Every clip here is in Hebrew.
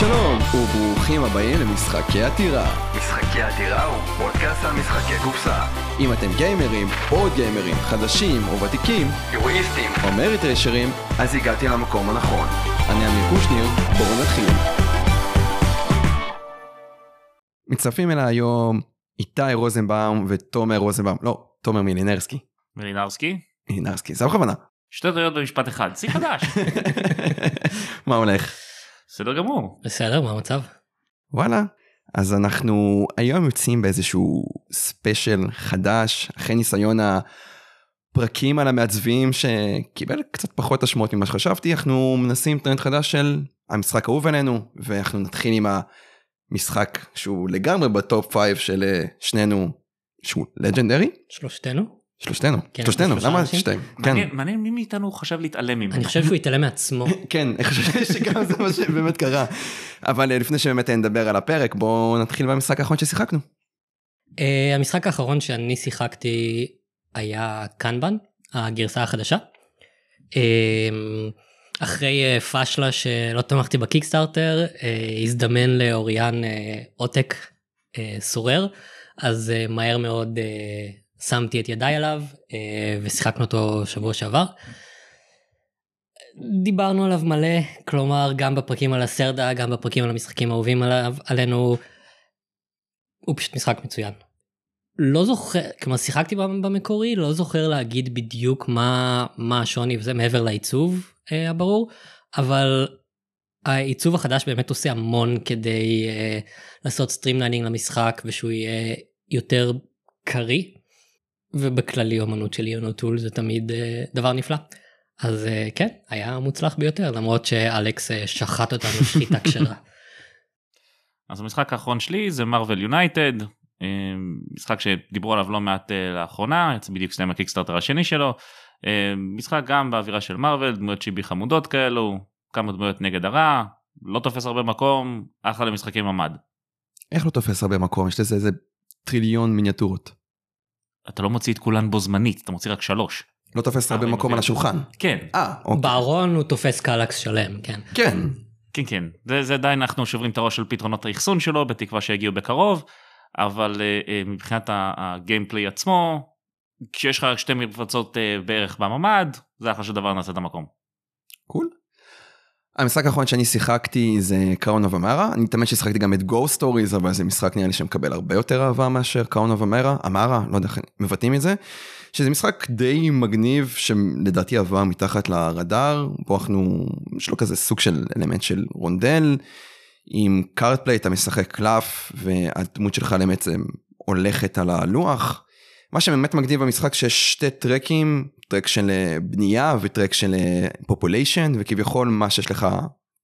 שלום, וברוכים הבאים למשחקי עתירה. משחקי עתירה הוא פודקאסט על משחקי קופסה. אם אתם גיימרים, עוד גיימרים, חדשים או ותיקים, יורואיסטים, או מריטרשרים, אז הגעתי למקום הנכון. אני אמיר קושניר, בואו נתחיל. מצטרפים אליי היום איתי רוזנבאום ותומר רוזנבאום, לא, תומר מילינרסקי. מלינרסקי? מילינרסקי, זה בכוונה. שתי טעויות במשפט אחד, שיא חדש. מה הולך? בסדר גמור. בסדר, מה המצב? וואלה. אז אנחנו היום יוצאים באיזשהו special חדש, אחרי ניסיון הפרקים על המעצבים שקיבל קצת פחות השמעות ממה שחשבתי, אנחנו מנסים טרנד חדש של המשחק האהוב עלינו, ואנחנו נתחיל עם המשחק שהוא לגמרי ב top 5 של אה, שנינו, שהוא Legendary? שלושתנו? שלושתנו, כן, שלושתנו, למה אנשים? שתיים? כן. מעניין מי מאיתנו חשב להתעלם ממנו. אני חושב שהוא התעלם מעצמו. כן, אני חושב שגם זה מה שבאמת קרה. אבל אה, לפני שבאמת נדבר על הפרק, בואו נתחיל במשחק האחרון ששיחקנו. אה, המשחק האחרון שאני שיחקתי היה קנבן, הגרסה החדשה. אה, אחרי אה, פאשלה שלא תמכתי בקיקסטארטר, אה, הזדמן לאוריאן אה, עותק אה, סורר, אז אה, מהר מאוד אה, שמתי את ידיי עליו אה, ושיחקנו אותו שבוע שעבר. דיברנו עליו מלא, כלומר גם בפרקים על הסרדה, גם בפרקים על המשחקים האהובים עליו, עלינו, הוא פשוט משחק מצוין. לא זוכר, כלומר שיחקתי במקורי, לא זוכר להגיד בדיוק מה, מה השוני וזה מעבר לעיצוב אה, הברור, אבל העיצוב החדש באמת עושה המון כדי אה, לעשות streamlining למשחק ושהוא יהיה יותר קריא, ובכללי אומנות של Ian O'Toole זה תמיד אה, דבר נפלא. אז אה, כן, היה מוצלח ביותר, למרות שאלכס אה, שחט אותנו שחיטה כשרה. אז המשחק האחרון שלי זה Marvel United, משחק שדיברו עליו לא מעט אה, לאחרונה, יצא בדיוק סיים ה Kickstarter השני שלו. אה, משחק גם באווירה של Marvel, דמויות chibi חמודות כאלו, כמה דמויות נגד הרע, לא תופס הרבה מקום, אחלה למשחקים ממ"ד. איך לא תופס הרבה מקום? יש לזה איזה טריליון מיניאטורות. אתה לא מוציא את כולן בו זמנית, אתה מוציא רק שלוש. לא תופס הרבה אני מקום. על השולחן. כן, אה, אוקיי. בארון הוא תופס קלקס שלם, כן. כן. כן כן, זה, זה עדיין אנחנו שוברים את הראש על פתרונות האחסון שלו, בתקווה שיגיעו בקרוב, אבל אה, אה, מבחינת הגיימפליי עצמו, כשיש לך רק שתי מפלצות אה, בערך בממ"ד, זה אחלה של דבר נעשה את המקום. קול. המשחק האחרון שאני שיחקתי זה Crown of Emara, אני תמיד ששיחקתי גם את Ghost Stories, אבל זה משחק נראה לי שמקבל הרבה יותר אהבה מאשר Crown of Emara, Emara, לא יודע איך מבטאים את זה, שזה משחק די מגניב שלדעתי עבר מתחת לרדאר, בו אנחנו, יש לו כזה סוג של אלמנט של rondel, עם card play אתה משחק קלף, והדמות שלך בעצם הולכת על הלוח. מה שבאמת מגניב במשחק שיש שתי טרקים, track של אה, בנייה ו track של population, וכביכול מה שיש לך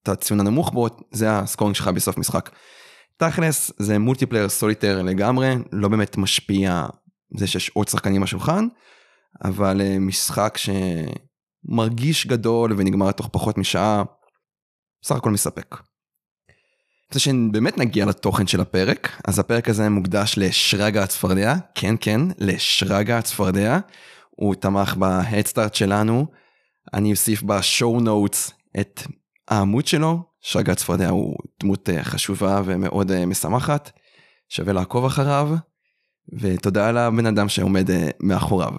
את הציון הנמוך בו, זה ה scoring שלך בסוף משחק. תכלס זה multiplayer solitaire לגמרי, לא באמת משפיע זה שיש עוד שחקנים בשולחן, אבל אה, משחק שמרגיש גדול ונגמר תוך פחות משעה, סך הכל מספק. זה שבאמת נגיע לתוכן של הפרק, אז הפרק הזה מוקדש לשרגא הצפרדע, כן כן, לשרגא הצפרדע, הוא תמך בהדסטארט שלנו, אני אוסיף בשואו נוטס את העמוד שלו, שרגא הצפרדע הוא דמות אה, חשובה ומאוד אה, משמחת, שווה לעקוב אחריו, ותודה לבן אדם שעומד אה, מאחוריו.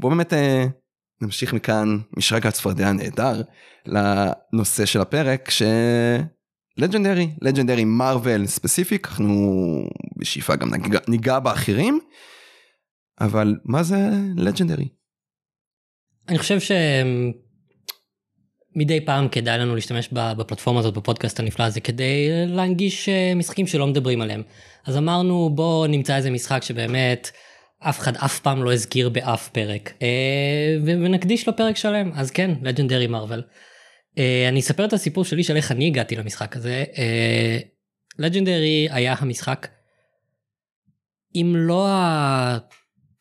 בואו באמת נמשיך מכאן, משרגא הצפרדע הנהדר, לנושא של הפרק, ש... לג'נדרי, לג'נדרי מרוויל ספציפיק, אנחנו בשאיפה גם ניגע, ניגע באחרים, אבל מה זה לג'נדרי? אני חושב שמדי פעם כדאי לנו להשתמש בפלטפורמה הזאת בפודקאסט הנפלא הזה כדי להנגיש אה, משחקים שלא מדברים עליהם. אז אמרנו בוא נמצא איזה משחק שבאמת אף אחד אף פעם לא הזכיר באף פרק אה, ונקדיש לו פרק שלם אז כן לג'נדרי מרוויל. אה, אני אספר את הסיפור שלי של איך אני הגעתי למשחק הזה. Legendary היה המשחק אם לא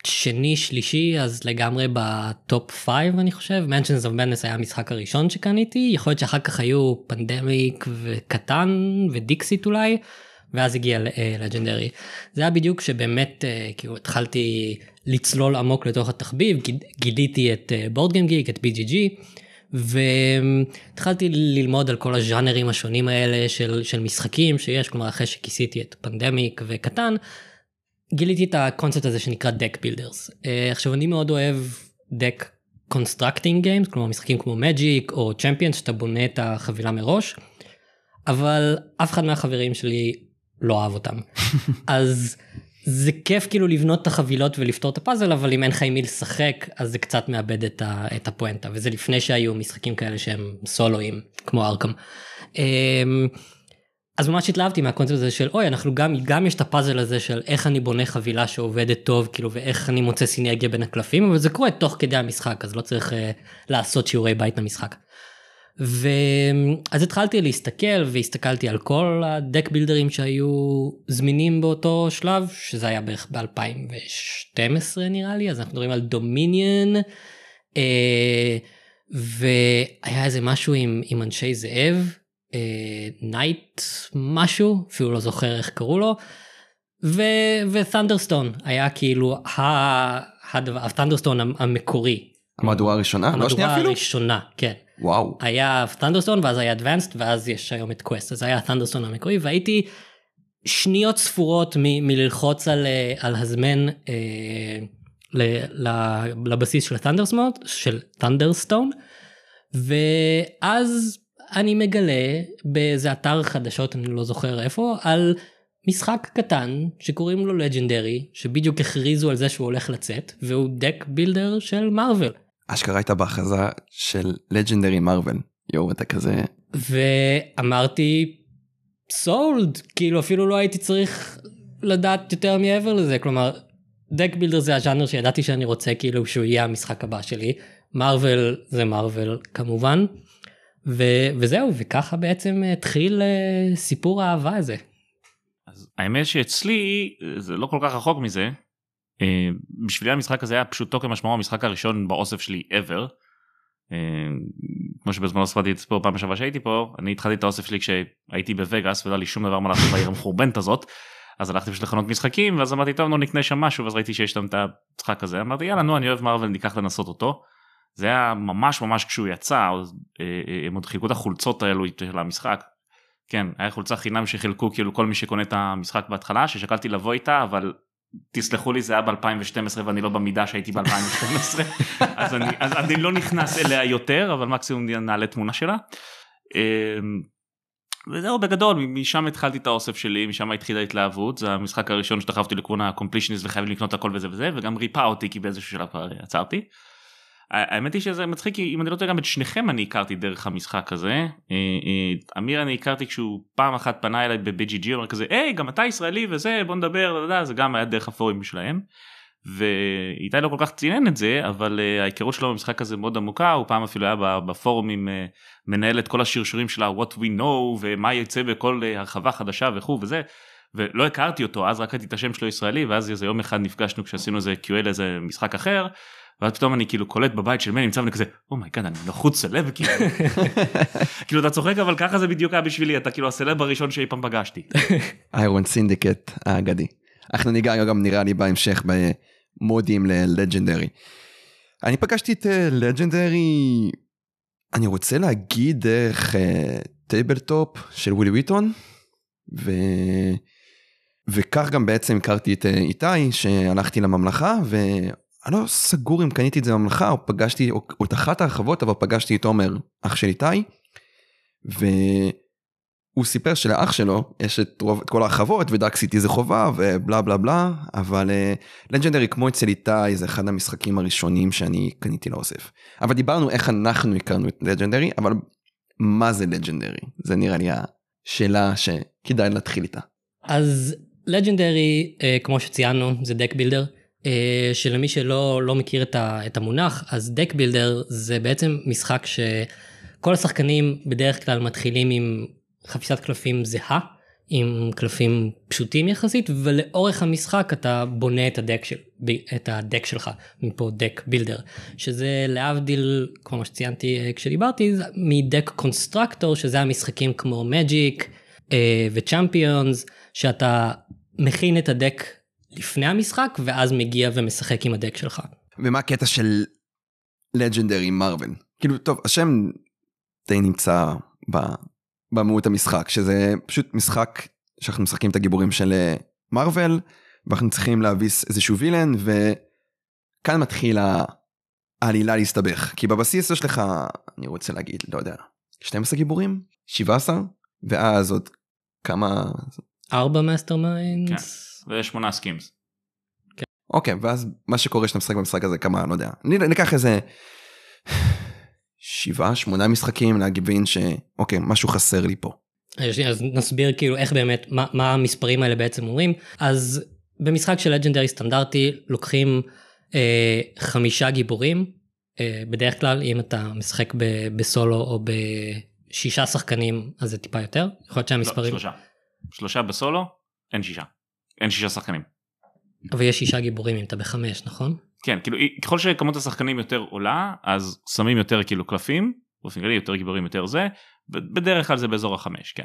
השני שלישי אז לגמרי ב top 5 אני חושב. Mansions of Madness היה המשחק הראשון שקניתי. יכול להיות שאחר כך היו Pandemic ו Catan ו Dixit אולי ואז הגיע Legendary זה היה בדיוק שבאמת אה, כאילו התחלתי לצלול עמוק לתוך התחביב. גיליתי את BoardGameGeek את BGG והתחלתי ללמוד על כל הז'אנרים השונים האלה של, של משחקים שיש, כלומר אחרי שכיסיתי את Pandemic ו Catan, גיליתי את הקונספט הזה שנקרא deck builders. אה, עכשיו אני מאוד אוהב deck constructing games, כלומר משחקים כמו magic או champions שאתה בונה את החבילה מראש, אבל אף אחד מהחברים שלי לא אהב אותם. אז זה כיף כאילו לבנות את החבילות ולפתור את הפאזל אבל אם אין לך עם מי לשחק אז זה קצת מאבד את, ה, את הפואנטה וזה לפני שהיו משחקים כאלה שהם סולואים כמו ארכם. אז ממש התלהבתי מהקונספט הזה של אוי אנחנו גם גם יש את הפאזל הזה של איך אני בונה חבילה שעובדת טוב כאילו ואיך אני מוצא סינרגיה בין הקלפים אבל זה קורה תוך כדי המשחק אז לא צריך uh, לעשות שיעורי בית למשחק. ואז התחלתי להסתכל והסתכלתי על כל הדק בילדרים שהיו זמינים באותו שלב שזה היה בערך ב-2012 נראה לי אז אנחנו מדברים על דומיניאן אה, והיה איזה משהו עם, עם אנשי זאב Knight אה, משהו אפילו לא זוכר איך קראו לו ו Thunderstone היה כאילו ה Thunderstone המקורי. המהדורה הראשונה? לא שנייה אפילו? המהדורה הראשונה, כן. וואו. היה Thunderstone ואז היה Advance ואז יש היום את Quest אז היה Thunderstone המקורי והייתי שניות ספורות מ- מללחוץ על, אה, על הזמן אה, ל- ל- לבסיס של Thunderstone ואז אני מגלה באיזה אתר חדשות אני לא זוכר איפה על משחק קטן שקוראים לו Legendary שבדיוק הכריזו על זה שהוא הולך לצאת והוא deck builder של Marvel. אשכרה הייתה בהכרזה של Legendary Marvel. יואו אתה כזה ואמרתי sold כאילו אפילו לא הייתי צריך לדעת יותר מעבר לזה כלומר deck builder זה הז'אנר שידעתי שאני רוצה כאילו שהוא יהיה המשחק הבא שלי מרוויל זה מרוויל כמובן ו- וזהו וככה בעצם התחיל uh, סיפור האהבה הזה. אז האמת שאצלי זה לא כל כך רחוק מזה. אה, בשבילי המשחק הזה היה פשוטו כמשמעו המשחק הראשון באוסף שלי ever. אה, כמו שבזמנו ספרתי את פה פעם שעברה שהייתי פה אני התחלתי את האוסף שלי כשהייתי בווגאס ולא היה לי שום דבר מה לעשות בעיר המחורבנת הזאת. אז הלכתי פשוט לחנות משחקים ואז אמרתי טוב נו נקנה שם משהו ואז ראיתי שיש שם את המשחק הזה אמרתי יאללה נו אני אוהב מרוויל ניקח לנסות אותו. זה היה ממש ממש כשהוא יצא אה, הם עוד חילקו את החולצות האלו של המשחק. כן היה חולצה חינם שחילקו כאילו כל מי שקונה את המשחק בהתחלה ששקלתי לבוא איתה אבל תסלחו לי זה היה ב2012 ואני לא במידה שהייתי ב2012 אז, אני, אז אני לא נכנס אליה יותר אבל מקסימום נעלה תמונה שלה. אמ, וזהו בגדול משם התחלתי את האוסף שלי משם התחילה ההתלהבות זה המשחק הראשון שדחפתי לכיוון הקומפלישניסט וחייבים לקנות הכל וזה וזה וגם ריפא אותי כי באיזשהו שלב עצרתי. האמת היא שזה מצחיק כי אם אני לא טועה גם את שניכם אני הכרתי דרך המשחק הזה. אה, אה, אמיר אני הכרתי כשהוא פעם אחת פנה אליי ב-BGG אומר כזה היי גם אתה ישראלי וזה בוא נדבר זה גם היה דרך הפורים שלהם. ואיתי לא כל כך צינן את זה אבל uh, ההיכרות שלו במשחק הזה מאוד עמוקה הוא פעם אפילו היה בפורומים מנהל את כל השרשורים שלה what we know ומה יצא בכל הרחבה חדשה וכו' וזה. ולא הכרתי אותו אז רק ראיתי את השם שלו ישראלי ואז איזה יום אחד נפגשנו כשעשינו איזה QA לאיזה משחק אחר ואז פתאום אני כאילו קולט בבית של מני נמצא ואני כזה oh my god אני לחוץ סלב כאילו כאילו אתה צוחק אבל ככה זה בדיוק היה בשבילי אתה כאילו הסלב הראשון שאי פעם פגשתי. Iron Syndicate האגדי. אנחנו ניגע גם נראה לי בהמשך במודים ל Legendary. אני פגשתי את Legendary אני רוצה להגיד דרך TableTop של וויל וויטון. ו... וכך גם בעצם הכרתי את איתי שהלכתי לממלכה ו... אני לא סגור אם קניתי את זה בממלכה או פגשתי, או, או את אחת הרחבות, אבל פגשתי את עומר, אח של איתי, והוא סיפר שלאח שלו יש את, רוב, את כל הרחבות ודאק סיטי זה חובה ובלה בלה בלה, אבל לג'נדרי uh, כמו אצל איתי זה אחד המשחקים הראשונים שאני קניתי לאוסף. אבל דיברנו איך אנחנו הכרנו את לג'נדרי, אבל מה זה לג'נדרי? זה נראה לי השאלה שכדאי להתחיל איתה. אז Legendary, uh, כמו שציינו, זה deck builder. אה, שלמי שלא לא מכיר את, ה, את המונח אז deck builder זה בעצם משחק שכל השחקנים בדרך כלל מתחילים עם חפיסת קלפים זהה עם קלפים פשוטים יחסית ולאורך המשחק אתה בונה את ה deck, של, את ה deck שלך מפה deck builder. שזה להבדיל כמו שציינתי אה, כשדיברתי מ deck constructor שזה המשחקים כמו Magic אה, וצ'אמפיונס שאתה מכין את הדק לפני המשחק ואז מגיע ומשחק עם הדק שלך. ומה הקטע של לג'נדרי מרוויל? כאילו, טוב, השם די נמצא ב, במהות המשחק, שזה פשוט משחק שאנחנו משחקים את הגיבורים של אה, מארוול, ואנחנו צריכים להביס איזשהו וילן, וכאן מתחיל העלילה להסתבך. כי בבסיס יש לך, אני רוצה להגיד, לא יודע, 12 גיבורים? 17? ואז עוד כמה... ארבע masterminds. ושמונה schemes. אוקיי, ואז מה שקורה שאתה משחק במשחק הזה כמה, לא יודע, ניקח איזה שבעה, שמונה משחקים להבין שאוקיי, משהו חסר לי פה. אז אז נסביר כאילו איך באמת, מה, מה המספרים האלה בעצם אומרים. אז במשחק של Legendary סטנדרטי לוקחים אה, חמישה גיבורים, אה, בדרך כלל אם אתה משחק ב, בסולו או בשישה שחקנים אז זה טיפה יותר, יכול להיות לא, שהמספרים, שלושה. שלושה בסולו, אין שישה. אין שישה שחקנים. אבל יש שישה גיבורים אם אתה בחמש נכון? כן, כאילו ככל שכמות השחקנים יותר עולה, אז שמים יותר כאילו קלפים, באופן כללי יותר גיבורים יותר זה, בדרך כלל זה באזור החמש, כן.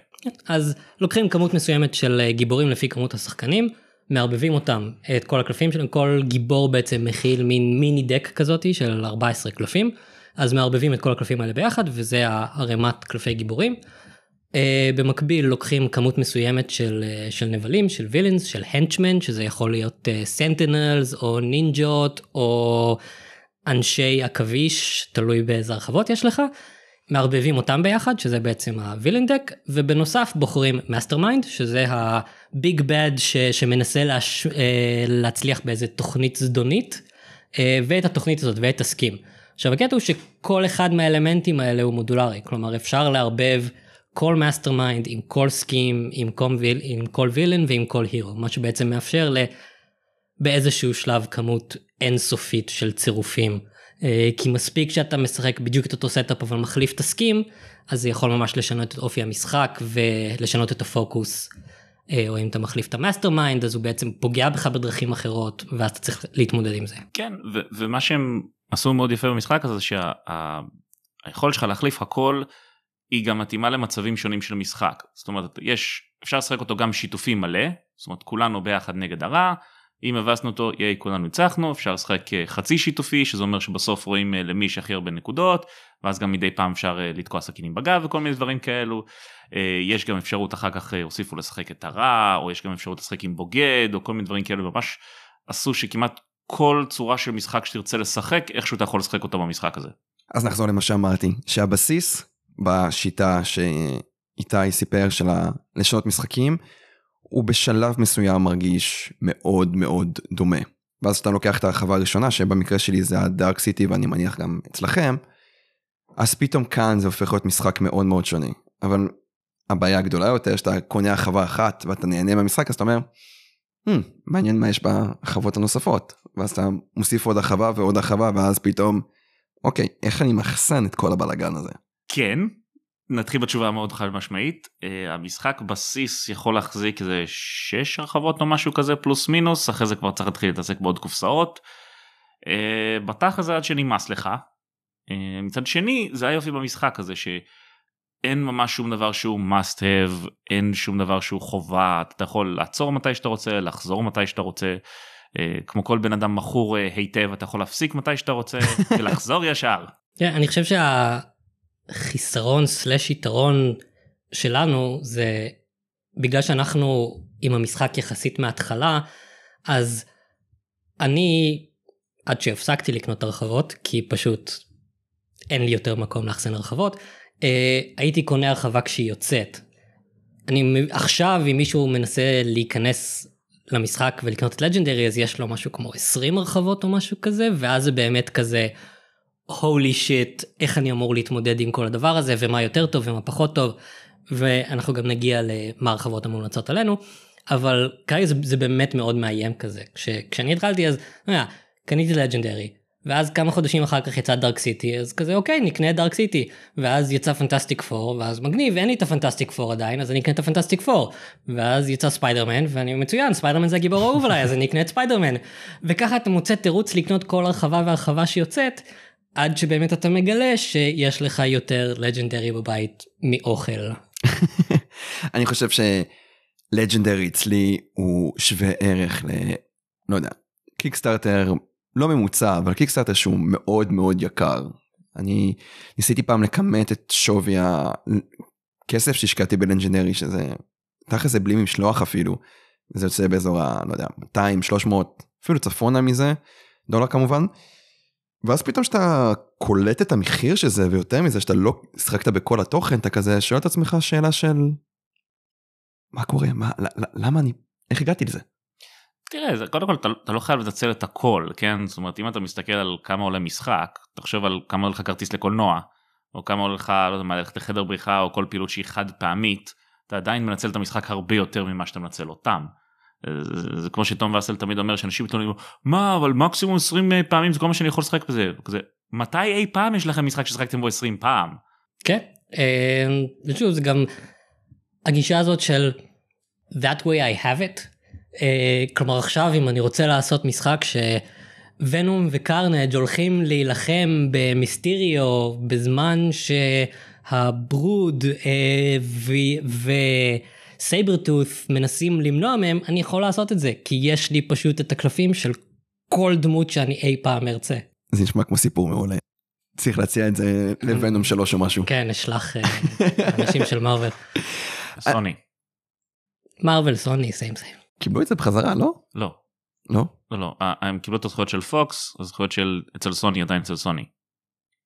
אז לוקחים כמות מסוימת של אה, גיבורים לפי כמות השחקנים, מערבבים אותם, את כל הקלפים שלהם, כל גיבור בעצם מכיל מין mini deck כזאתי של 14 קלפים, אז מערבבים את כל הקלפים האלה ביחד, וזה הערימת קלפי גיבורים. Uh, במקביל לוקחים כמות מסוימת של, uh, של נבלים, של villains, של henchmen, שזה יכול להיות Sentinels או נינג'ות או אנשי עכביש, תלוי באיזה הרחבות יש לך. מערבבים אותם ביחד, שזה בעצם ה villain deck, ובנוסף בוחרים mastermind, שזה ה big bad שמנסה להש, אה, להצליח באיזה תוכנית זדונית, אה, ואת התוכנית הזאת ואת הסכים. עכשיו הקטע הוא שכל אחד מהאלמנטים האלה הוא מודולרי, כלומר אפשר לערבב כל mastermind עם כל סכים, עם כל, villain ועם כל hero, מה שבעצם מאפשר ל... באיזשהו שלב כמות אינסופית של צירופים. אה, כי מספיק שאתה משחק בדיוק את אותו setup אבל מחליף את הסכים, אז זה יכול ממש לשנות את אופי המשחק ולשנות את הפוקוס. אה, או אם אתה מחליף את ה mastermind אז הוא בעצם פוגע בך בדרכים אחרות ואז אתה צריך להתמודד עם זה. כן, ו- ומה שהם עשו מאוד יפה במשחק הזה, שהיכולת שלך להחליף הכל, היא גם מתאימה למצבים שונים של משחק. זאת אומרת, יש, אפשר לשחק אותו גם שיתופי מלא, זאת אומרת כולנו ביחד נגד הרע, אם הבסנו אותו, יהיה כולנו ניצחנו, אפשר לשחק אה, חצי שיתופי, שזה אומר שבסוף רואים אה, למי יש הכי הרבה נקודות, ואז גם מדי פעם אפשר אה, לתקוע סכינים בגב וכל מיני דברים כאלו. יש גם אפשרות אחר כך הוסיפו לשחק את הרע, או יש גם אפשרות לשחק עם בוגד, או כל מיני דברים כאלו, ממש עשו שכמעט כל צורה של משחק שתרצה לשחק, איכשהו אתה יכול לשחק אותו במשחק הזה. אז נחזור למה שאמרתי, שהבסיס בשיטה שאיתי סיפר של ה- לשנות משחקים, הוא בשלב מסוים מרגיש מאוד מאוד דומה. ואז כשאתה לוקח את ההרחבה הראשונה, שבמקרה שלי זה הדארק סיטי ואני מניח גם אצלכם, אז פתאום כאן זה הופך להיות משחק מאוד מאוד שונה. אבל הבעיה הגדולה יותר, שאתה קונה הרחבה אחת ואתה נהנה מהמשחק, אז אתה אומר, hmm, מעניין מה יש בהרחבות הנוספות. ואז אתה מוסיף עוד הרחבה ועוד הרחבה, ואז פתאום, אוקיי, איך אני מחסן את כל הבלאגן הזה? כן, נתחיל בתשובה המאוד חד משמעית, uh, המשחק בסיס יכול להחזיק איזה 6 הרחבות או משהו כזה פלוס מינוס, אחרי זה כבר צריך להתחיל להתעסק בעוד קופסאות. Uh, בתכל'ס זה עד שנמאס לך. Uh, מצד שני זה היופי במשחק הזה שאין ממש שום דבר שהוא must have, אין שום דבר שהוא חובה, אתה יכול לעצור מתי שאתה רוצה, לחזור מתי שאתה רוצה. כמו כל בן אדם מכור היטב אתה יכול להפסיק מתי שאתה רוצה ולחזור ישר. כן, אני חושב שהחיסרון סלאש יתרון שלנו זה בגלל שאנחנו עם המשחק יחסית מההתחלה, אז אני עד שהפסקתי לקנות הרחבות, כי פשוט אין לי יותר מקום לאחסן הרחבות, אה, הייתי קונה הרחבה כשהיא יוצאת. אני עכשיו אם מישהו מנסה להיכנס למשחק ולקנות את לג'נדרי אז יש לו משהו כמו 20 הרחבות או משהו כזה ואז זה באמת כזה הולי שיט איך אני אמור להתמודד עם כל הדבר הזה ומה יותר טוב ומה פחות טוב ואנחנו גם נגיע למה הרחבות המומלצות עלינו. אבל כרגע זה, זה באמת מאוד מאיים כזה. כש, כשאני התחלתי אז אה, קניתי Legendary ואז כמה חודשים אחר כך יצא Dark City אז כזה אוקיי נקנה Dark City ואז יצא Fantastic Four ואז מגניב אין לי את ה Fantastic Four עדיין אז אני אקנה את ה Fantastic Four ואז יצא ספיידרמן ואני מצוין ספיידרמן זה הגיבור האהוב עליי אז אני אקנה את ספיידרמן וככה אתה מוצא תירוץ לקנות כל הרחבה והרחבה שיוצאת עד שבאמת אתה מגלה שיש לך יותר Legendary בבית מאוכל. אני חושב שלג'נדרי אצלי הוא שווה ערך ל... לא יודע, קיקסטארטר לא ממוצע, אבל קיקסטארטר שהוא מאוד מאוד יקר. אני ניסיתי פעם לכמת את שווי הכסף שהשקעתי בלנג'נרי, שזה תכל'ס זה בלי משלוח אפילו. זה יוצא באזור ה... לא יודע, 200, 300, אפילו צפונה מזה, דולר כמובן. ואז פתאום שאתה קולט את המחיר של זה, ויותר מזה שאתה לא שיחקת בכל התוכן, אתה כזה שואל את עצמך שאלה של... מה קורה? מה, למה אני... איך הגעתי לזה? תראה, זה, קודם כל אתה, אתה לא חייב לנצל את הכל, כן? זאת אומרת, אם אתה מסתכל על כמה עולה משחק, תחשוב על כמה עולה לך כרטיס לקולנוע, או כמה עולה לך, לא יודע מה, ללכת לחדר בריחה, או כל פעילות שהיא חד פעמית, אתה עדיין מנצל את המשחק הרבה יותר ממה שאתה מנצל אותם. זה, זה כמו שתום וסל תמיד אומר שאנשים מתלוננים מה אבל מקסימום 20 פעמים זה כל מה שאני יכול לשחק בזה כזה מתי אי פעם יש לכם משחק ששחקתם בו 20 פעם. כן ושוב אה, זה גם הגישה הזאת של that way I have it אה, כלומר עכשיו אם אני רוצה לעשות משחק שוונום וקרנג' הולכים להילחם במיסטיריו בזמן שהברוד אה, וסייברטוף מנסים למנוע מהם אני יכול לעשות את זה כי יש לי פשוט את הקלפים של כל דמות שאני אי פעם ארצה. זה נשמע כמו סיפור מעולה. צריך להציע את זה לוונום שלוש או משהו. כן אשלח אה, אנשים של מרוויל. סוני. מרוויל סוני סיים סיים. קיבלו את זה בחזרה לא? לא. לא? לא לא הם קיבלו את הזכויות של פוקס הזכויות של אצל סוני עדיין אצל סוני.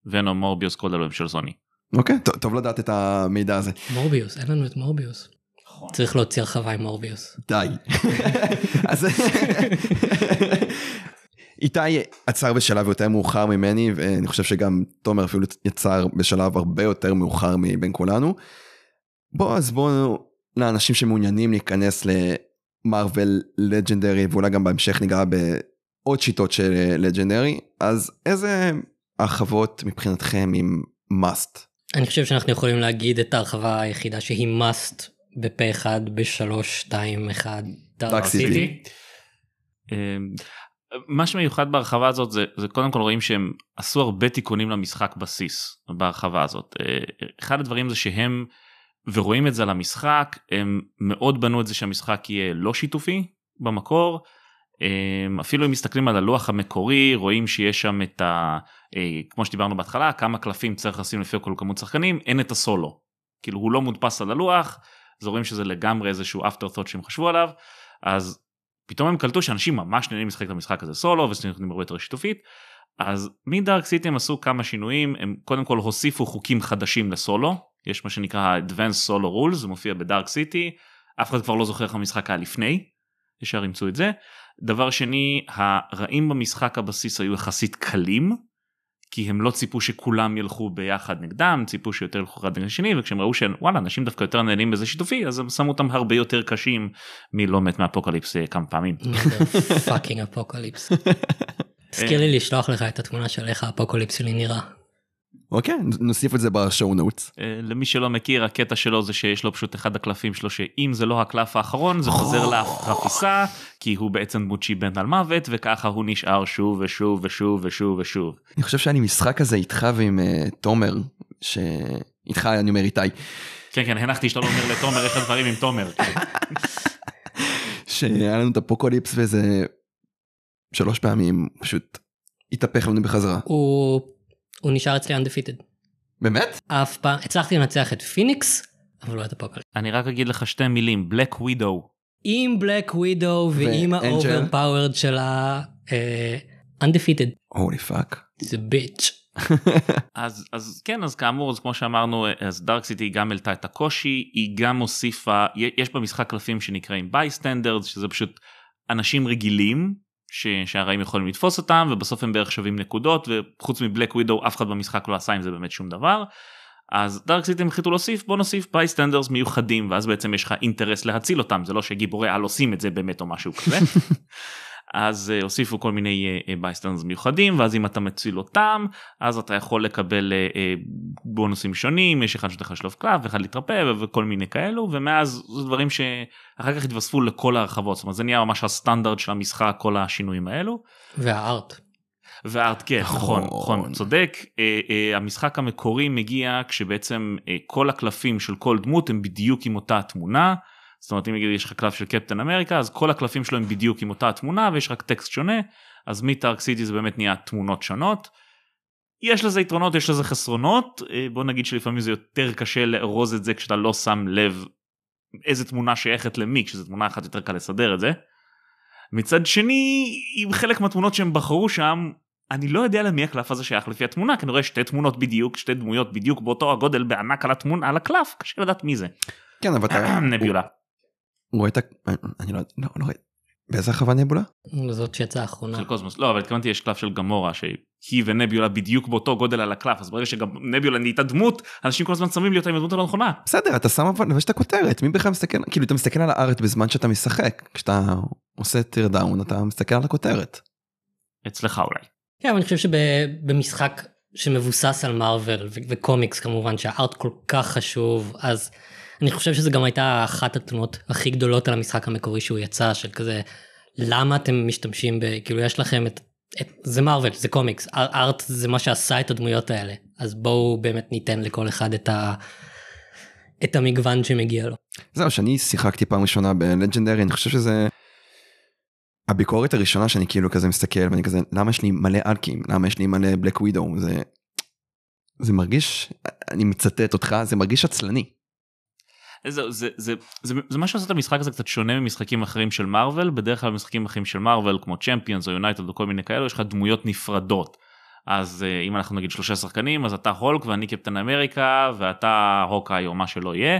ונום מורביוס כל דבר של סוני. אוקיי טוב לדעת את המידע הזה. מורביוס אין לנו את מורביוס. צריך להוציא הרחבה עם מורביוס. די. אז איתי עצר בשלב יותר מאוחר ממני ואני חושב שגם תומר אפילו יצר בשלב הרבה יותר מאוחר מבין כולנו. בוא אז בואו לאנשים שמעוניינים להיכנס למרוויל לג'נדרי ואולי גם בהמשך ניגע בעוד שיטות של לג'נדרי אז איזה הרחבות מבחינתכם עם must? אני חושב שאנחנו יכולים להגיד את ההרחבה היחידה שהיא must בפה אחד בשלוש שתיים אחד. דארק סיטי. מה שמיוחד בהרחבה הזאת זה, זה קודם כל רואים שהם עשו הרבה תיקונים למשחק בסיס בהרחבה הזאת. אה, אחד הדברים זה שהם ורואים את זה על המשחק הם מאוד בנו את זה שהמשחק יהיה לא שיתופי במקור. אה, אפילו אם מסתכלים על הלוח המקורי רואים שיש שם את ה... אה, כמו שדיברנו בהתחלה כמה קלפים צריך לשים לפי כל כמות שחקנים אין את הסולו. כאילו הוא לא מודפס על הלוח אז רואים שזה לגמרי איזשהו after thought שהם חשבו עליו אז פתאום הם קלטו שאנשים ממש נהנים לשחק את המשחק הזה סולו וסניחים הרבה יותר שיתופית. אז מדארק סיטי הם עשו כמה שינויים הם קודם כל הוסיפו חוקים חדשים לסולו יש מה שנקרא advanced solo rules זה מופיע בדארק סיטי אף אחד כבר לא זוכר איך המשחק היה לפני ישר אימצו את זה. דבר שני הרעים במשחק הבסיס היו יחסית קלים כי הם לא ציפו שכולם ילכו ביחד נגדם ציפו שיותר ילכו אחד נגד השני וכשהם ראו שוואלה אנשים דווקא יותר נהנים בזה שיתופי אז הם שמו אותם הרבה יותר קשים מלא מת מה Apocalypse אה, כמה פעמים. fucking Apocalypse. תזכיר לי לשלוח לך את התמונה של איך ה Apocalypse שלי נראה. אוקיי נוסיף את זה ב show notes. אה, למי שלא מכיר הקטע שלו זה שיש לו פשוט אחד הקלפים שלו שאם זה לא הקלף האחרון זה חוזר לחפיסה כי הוא בעצם דמות שהיא בן אלמוות וככה הוא נשאר שוב ושוב ושוב ושוב ושוב. אני חושב שאני משחק הזה איתך ועם uh, תומר שאיתך אני אומר איתי. כן כן הנחתי שאתה לא אומר לתומר איך הדברים עם תומר. שהיה לנו את ה Apocalypse וזה שלוש פעמים פשוט התהפך לנו בחזרה. הוא הוא נשאר אצלי undefeated. באמת? אף פעם הצלחתי לנצח את פיניקס אבל לא את ה Apocalypse. אני רק אגיד לך שתי מילים Black Widow. עם Black Widow ועם ה overpowered של ה... undefeated. Holy fuck. זה bitch. אז אז כן אז כאמור אז כמו שאמרנו אז Dark City גם העלתה את הקושי היא גם הוסיפה יש במשחק קלפים שנקראים bystanders שזה פשוט אנשים רגילים ש... שהרעים יכולים לתפוס אותם ובסוף הם בערך שווים נקודות וחוץ מ Black Widow אף אחד במשחק לא עשה עם זה באמת שום דבר. אז Dark City החליטו להוסיף בוא נוסיף bystanders מיוחדים ואז בעצם יש לך אינטרס להציל אותם זה לא שגיבורי על עושים את זה באמת או משהו כזה. אז uh, הוסיפו כל מיני bystanders uh, מיוחדים ואז אם אתה מציל אותם אז אתה יכול לקבל בונוסים שונים יש אחד שנותן לך שלוף קלף ואחד להתרפא וכל מיני כאלו ומאז זה דברים שאחר כך התווספו לכל ההרחבות זאת אומרת זה נהיה ממש הסטנדרט של המשחק כל השינויים האלו. והארט. וארט כן נכון נכון, נכון צודק uh, uh, המשחק המקורי מגיע כשבעצם uh, כל הקלפים של כל דמות הם בדיוק עם אותה תמונה. זאת אומרת אם נגיד יש לך קלף של קפטן אמריקה אז כל הקלפים שלו הם בדיוק עם אותה תמונה ויש רק טקסט שונה אז מטארק סיטי זה באמת נהיה תמונות שונות. יש לזה יתרונות יש לזה חסרונות אה, בוא נגיד שלפעמים זה יותר קשה לארוז את זה כשאתה לא שם לב איזה תמונה שייכת למי כשזו תמונה אחת יותר קל לסדר את זה. מצד שני עם חלק מהתמונות שהם בחרו שם אני לא יודע למי הקלף הזה שייך לפי התמונה כי אני רואה שתי תמונות בדיוק שתי דמויות בדיוק באותו הגודל בענק על התמונה על הקלף קשה לדעת מי זה. כן, אבל אתה... נביולה. רואה את ה... אני לא... לא, לא רואה. באיזה הרחבה Nebula? זאת שיצאה האחרונה. של קוסמוס לא אבל התכוונתי יש קלף של Gamora שהיא ו Nebula בדיוק באותו גודל על הקלף אז ברגע שגם Nebula נהייתה דמות אנשים כל הזמן שמים לי אותה עם הדמות הלא נכונה. בסדר, אתה שם אבל, יש את הכותרת, מי בכלל מסתכל, כאילו אתה מסתכל על ה art בזמן שאתה משחק, כשאתה עושה tear down אתה מסתכל על הכותרת. אצלך אולי. כן, אבל אני חושב שבמשחק שמבוסס על Marvel וקומיקס כמובן שה art כל כך חשוב אז אני חושב שזה גם הייתה אחת התלונות הכי גדולות על המשחק המקורי שהוא יצא של כזה למה אתם משתמשים ב... כאילו יש לכם את... את זה מארוול זה קומיקס ארט זה מה שעשה את הדמויות האלה אז בואו באמת ניתן לכל אחד את ה... את המגוון שמגיע לו. זהו, שאני שיחקתי פעם ראשונה בלג'נדרי, אני חושב שזה... הביקורת הראשונה שאני כאילו כזה מסתכל ואני כזה, למה יש לי מלא אלקים? למה יש לי מלא בלק ווידו? זה... זה מרגיש, אני מצטט אותך, זה מרגיש עצלני. זה, זה, זה, זה, זה מה שעושה את המשחק הזה קצת שונה ממשחקים אחרים של מארוול בדרך כלל במשחקים אחרים של מארוול כמו צ'מפיונס או יונייטד או כל מיני כאלו יש לך דמויות נפרדות. אז אה, אם אנחנו נגיד שלושה שחקנים אז אתה הולק ואני קפטן אמריקה ואתה הוקאי או מה שלא יהיה.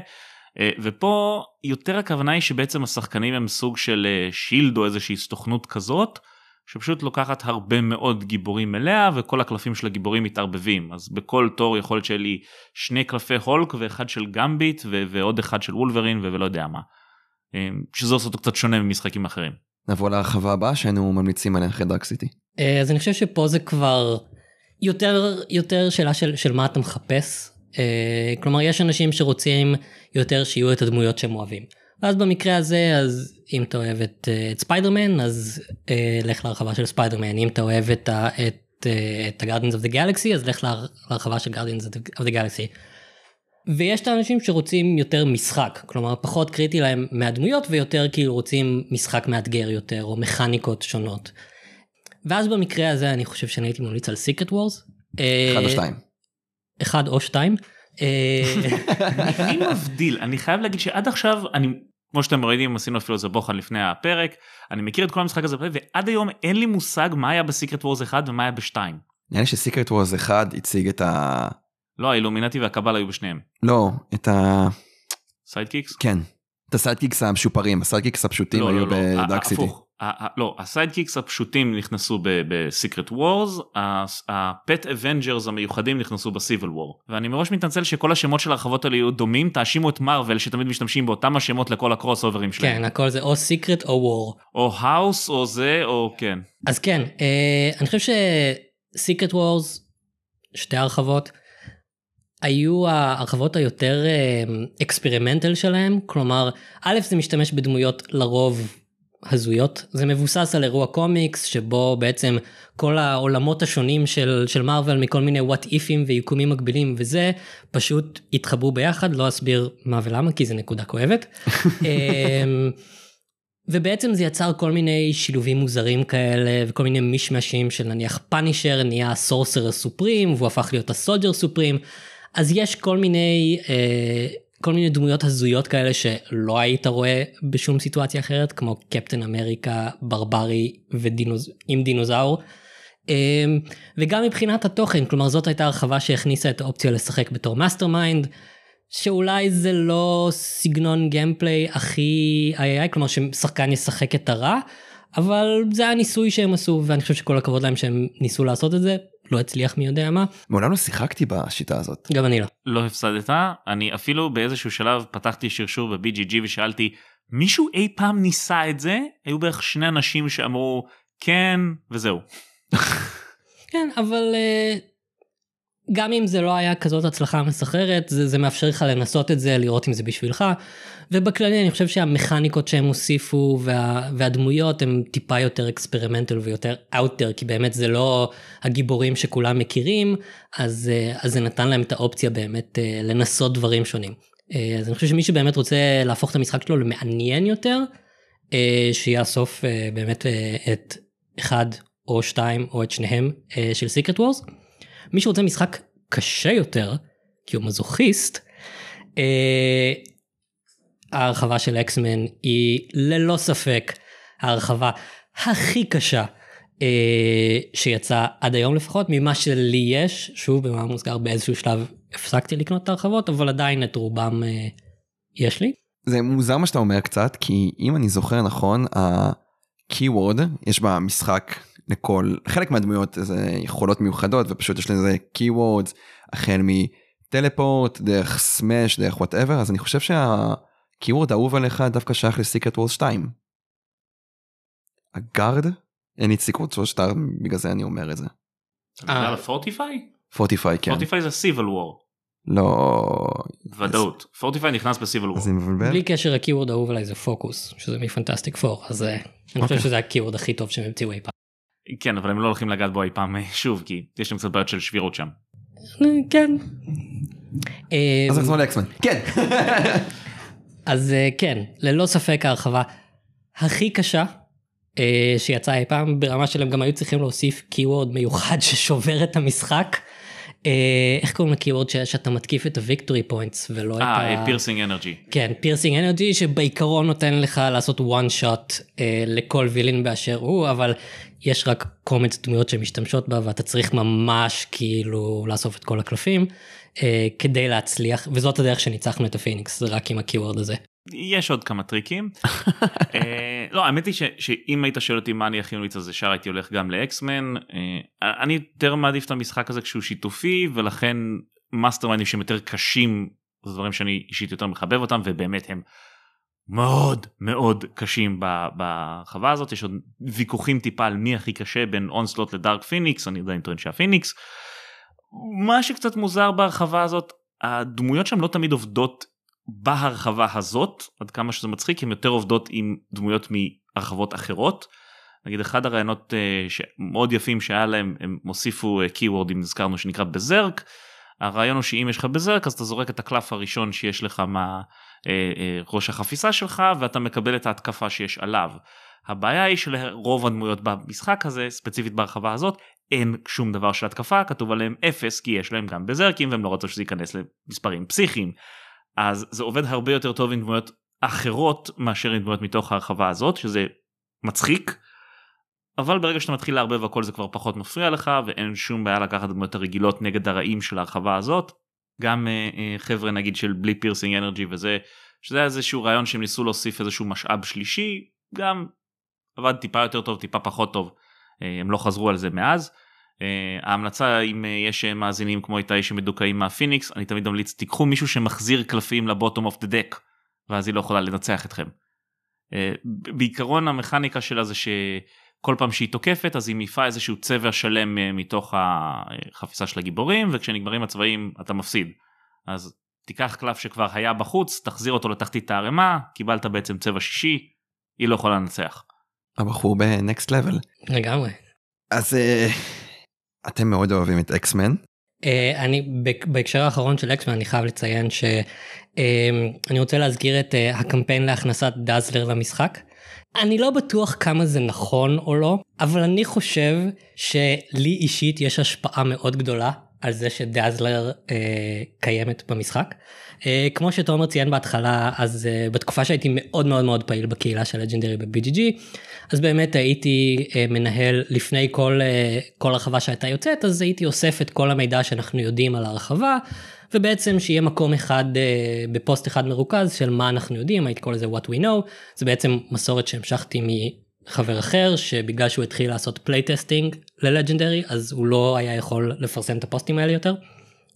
אה, ופה יותר הכוונה היא שבעצם השחקנים הם סוג של אה, שילד או איזושהי סוכנות כזאת שפשוט לוקחת הרבה מאוד גיבורים אליה וכל הקלפים של הגיבורים מתערבבים אז בכל תור יכול להיות שיהיה לי שני קלפי הולק ואחד של גמביט ו- ועוד אחד של וולברין ו- ולא יודע מה. אה, שזה עושה אותו קצת שונה ממשחקים אחרים. נבוא להרחבה הבאה שהיינו ממליצים עליה אחרי דארק סיטי. אה, אז אני חושב שפה זה כבר יותר יותר שאלה של, של מה אתה מחפש. אה, כלומר יש אנשים שרוצים יותר שיהיו את הדמויות שהם אוהבים. ואז במקרה הזה אז אם אתה אוהב את, אה, את ספיידרמן אז אה, לך להרחבה של ספיידרמן אם אתה אוהב את, ה- את, אה, את ה-Guardians of the Galaxy אז לך להר- להרחבה של Guardians of the Galaxy. ויש את האנשים שרוצים יותר משחק כלומר פחות קריטי להם מהדמויות ויותר כאילו רוצים משחק מאתגר יותר או מכניקות שונות. ואז במקרה הזה אני חושב שאני הייתי ממליץ על Secret Wars. אחד או שתיים. אחד או שתיים. אה, אני מבדיל אני חייב להגיד שעד עכשיו אני כמו שאתם רואים עשינו אפילו איזה בוחן לפני הפרק אני מכיר את כל המשחק הזה ועד היום אין לי מושג מה היה ב Secret Wars 1 ומה היה ב-2. נראה לי ש Secret Wars אחד הציג את ה... לא ה Illuminati וה Cabal היו בשניהם. לא, את ה... sidekicks? כן. את ה sidekicks המשופרים, ה sidekicks הפשוטים לא, היו לא, לא, ב Dark City. הפוך. לא, ה sidekicks הפשוטים נכנסו ב Secret Wars, ה Pet Avengers המיוחדים נכנסו ב Civil War. ואני מראש מתנצל שכל השמות של הרחבות האלה יהיו דומים, תאשימו את Marvel שתמיד משתמשים באותם השמות לכל הקרוסאוברים שלהם. כן הכל זה או Secret או War. או House או זה או כן. אז כן, אה, אני חושב ש Secret Wars, שתי הרחבות, היו ההרחבות היותר experimental שלהם, כלומר, א' זה משתמש בדמויות לרוב הזויות, זה מבוסס על אירוע קומיקס שבו בעצם כל העולמות השונים של, של מארוול מכל מיני וואט איפים ויקומים מקבילים וזה, פשוט התחברו ביחד, לא אסביר מה ולמה כי זה נקודה כואבת. אמ, ובעצם זה יצר כל מיני שילובים מוזרים כאלה וכל מיני מישמשים של נניח פאנישר נהיה סורסר סופרים והוא הפך להיות הסולג'ר סופרים אז יש כל מיני אה, כל מיני דמויות הזויות כאלה שלא היית רואה בשום סיטואציה אחרת כמו Captain America ברברי ודינוז... עם דינוזאור. אה, וגם מבחינת התוכן כלומר זאת הייתה הרחבה שהכניסה את האופציה לשחק בתור mastermind. שאולי זה לא סגנון gameplay הכי איי-איי-איי, כלומר ששחקן ישחק את הרע, אבל זה הניסוי שהם עשו ואני חושב שכל הכבוד להם שהם ניסו לעשות את זה, לא הצליח מי יודע מה, מעולם לא שיחקתי בשיטה הזאת. גם אני לא. לא הפסדת, אני אפילו באיזשהו שלב פתחתי שרשור ב-BGG ושאלתי, מישהו אי פעם ניסה את זה? היו בערך שני אנשים שאמרו כן וזהו. כן, אבל אה, גם אם זה לא היה כזאת הצלחה מסחררת, זה, זה מאפשר לך לנסות את זה, לראות אם זה בשבילך. ובכללי אני חושב שהמכניקות שהם הוסיפו וה, והדמויות הם טיפה יותר experimental ויותר outer, כי באמת זה לא הגיבורים שכולם מכירים, אז, אה, אז זה נתן להם את האופציה באמת אה, לנסות דברים שונים. אה, אז אני חושב שמי שבאמת רוצה להפוך את המשחק שלו למעניין יותר, שיאסוף באמת את אחד או שתיים או את שניהם של סיקרט וורס. מי שרוצה משחק קשה יותר, כי הוא מזוכיסט, ההרחבה של אקסמן היא ללא ספק ההרחבה הכי קשה אה, שיצאה עד היום לפחות, ממה שלי יש, שוב במאמר מוסגר באיזשהו שלב הפסקתי לקנות את ההרחבות, אבל עדיין את רובם אה, יש לי. זה מוזר מה שאתה אומר קצת, כי אם אני זוכר נכון, ה-keyword, יש במשחק לכל, חלק מהדמויות זה יכולות מיוחדות, ופשוט יש לזה keywords, החל מ teleport, דרך smash, דרך whatever, אז אני חושב שה-keyword האהוב עליך דווקא שייך ל Secret Wars 2. ה guard? אין לי Secret Wars 2, בגלל זה אני אומר את זה. בגלל ה fortify? fortify, כן. fortify זה Civil War. לא... ודאות. fortify נכנס ב Civil War. אז אני מבלבל? בלי קשר ה keyword האהוב עליי זה פוקוס, שזה מ Fantastic Four, אז אה, אני חושב אוקיי. שזה ה keyword הכי טוב שהם המציאו אי פעם. כן אבל הם לא הולכים לגעת בו אי פעם אה, שוב כי יש להם קצת בעיות של שבירות שם. אה, כן. אה, אז נחזור ל X-Men. כן. אז אה, כן, ללא ספק ההרחבה הכי קשה אה, שיצאה אי פעם, ברמה שלהם גם היו צריכים להוסיף keyword מיוחד ששובר את המשחק. אה, איך קוראים ל keyword שאתה מתקיף את ה victory points ולא את ה... אה piercing energy. כן, piercing energy שבעיקרון נותן לך לעשות one shot אה, לכל villain באשר הוא, אבל יש רק קומץ דמויות שמשתמשות בה ואתה צריך ממש כאילו לאסוף את כל הקלפים אה, כדי להצליח, וזאת הדרך שניצחנו את הפיניקס, זה רק עם ה keyword הזה. יש עוד כמה טריקים. אה, לא האמת היא ש- שאם היית שואל אותי מה אני הכי ממליץ אז ישר הייתי הולך גם ל X-Men. אה, אני יותר מעדיף את המשחק הזה כשהוא שיתופי ולכן מאסטרמיינדים שהם יותר קשים זה דברים שאני אישית יותר מחבב אותם ובאמת הם מאוד מאוד קשים בהרחבה הזאת יש עוד ויכוחים טיפה על מי הכי קשה בין אונסלוט ל Dark Phoenix אני עדיין טוען שהפיניקס. מה שקצת מוזר בהרחבה הזאת הדמויות שם לא תמיד עובדות בהרחבה הזאת עד כמה שזה מצחיק הן יותר עובדות עם דמויות מהרחבות אחרות. נגיד אחד הרעיונות אה, שמאוד יפים שהיה להם הם הוסיפו קיוורד אם נזכרנו שנקרא בזרק. הרעיון הוא שאם יש לך בזרק אז אתה זורק את הקלף הראשון שיש לך מהראש החפיסה שלך ואתה מקבל את ההתקפה שיש עליו. הבעיה היא שלרוב הדמויות במשחק הזה ספציפית בהרחבה הזאת אין שום דבר של התקפה כתוב עליהם אפס כי יש להם גם בזרקים והם לא רצו שזה ייכנס למספרים פסיכיים. אז זה עובד הרבה יותר טוב עם דמויות אחרות מאשר עם דמויות מתוך ההרחבה הזאת שזה מצחיק. אבל ברגע שאתה מתחיל לערבב הכל זה כבר פחות מפריע לך ואין שום בעיה לקחת דמויות הרגילות נגד הרעים של ההרחבה הזאת. גם אה, אה, חבר'ה נגיד של בלי piercing energy וזה שזה היה איזשהו רעיון שהם ניסו להוסיף איזשהו משאב שלישי גם עבד טיפה יותר טוב טיפה פחות טוב אה, הם לא חזרו על זה מאז. Uh, ההמלצה אם uh, יש מאזינים כמו איתי שמדוכאים מהפיניקס אני תמיד ממליץ תיקחו מישהו שמחזיר קלפים ל bottom of the deck ואז היא לא יכולה לנצח אתכם. בעיקרון המכניקה שלה זה שכל פעם שהיא תוקפת אז היא מעיפה איזשהו צבע שלם מתוך החפיסה של הגיבורים וכשנגמרים הצבעים אתה מפסיד. אז תיקח קלף שכבר היה בחוץ תחזיר אותו לתחתית הערימה קיבלת בעצם צבע שישי היא לא יכולה לנצח. הבחור בנקסט לבל. לגמרי. אז אה, אתם מאוד אוהבים את אקסמן. Uh, אני בהקשר האחרון של אקסמן אני חייב לציין שאני רוצה להזכיר את הקמפיין להכנסת דאזלר למשחק. אני לא בטוח כמה זה נכון או לא, אבל אני חושב שלי אישית יש השפעה מאוד גדולה על זה שדאזלר uh, קיימת במשחק. Uh, כמו שתומר ציין בהתחלה, אז uh, בתקופה שהייתי מאוד מאוד מאוד פעיל בקהילה של Legendary ב-BGG, אז באמת הייתי uh, מנהל לפני כל, uh, כל הרחבה שהייתה יוצאת, אז הייתי אוסף את כל המידע שאנחנו יודעים על הרחבה, ובעצם שיהיה מקום אחד uh, בפוסט אחד מרוכז של מה אנחנו יודעים, הייתי קורא לזה what we know, זה בעצם מסורת שהמשכתי מחבר אחר, שבגלל שהוא התחיל לעשות playtesting ל Legendary, אז הוא לא היה יכול לפרסם את הפוסטים האלה יותר.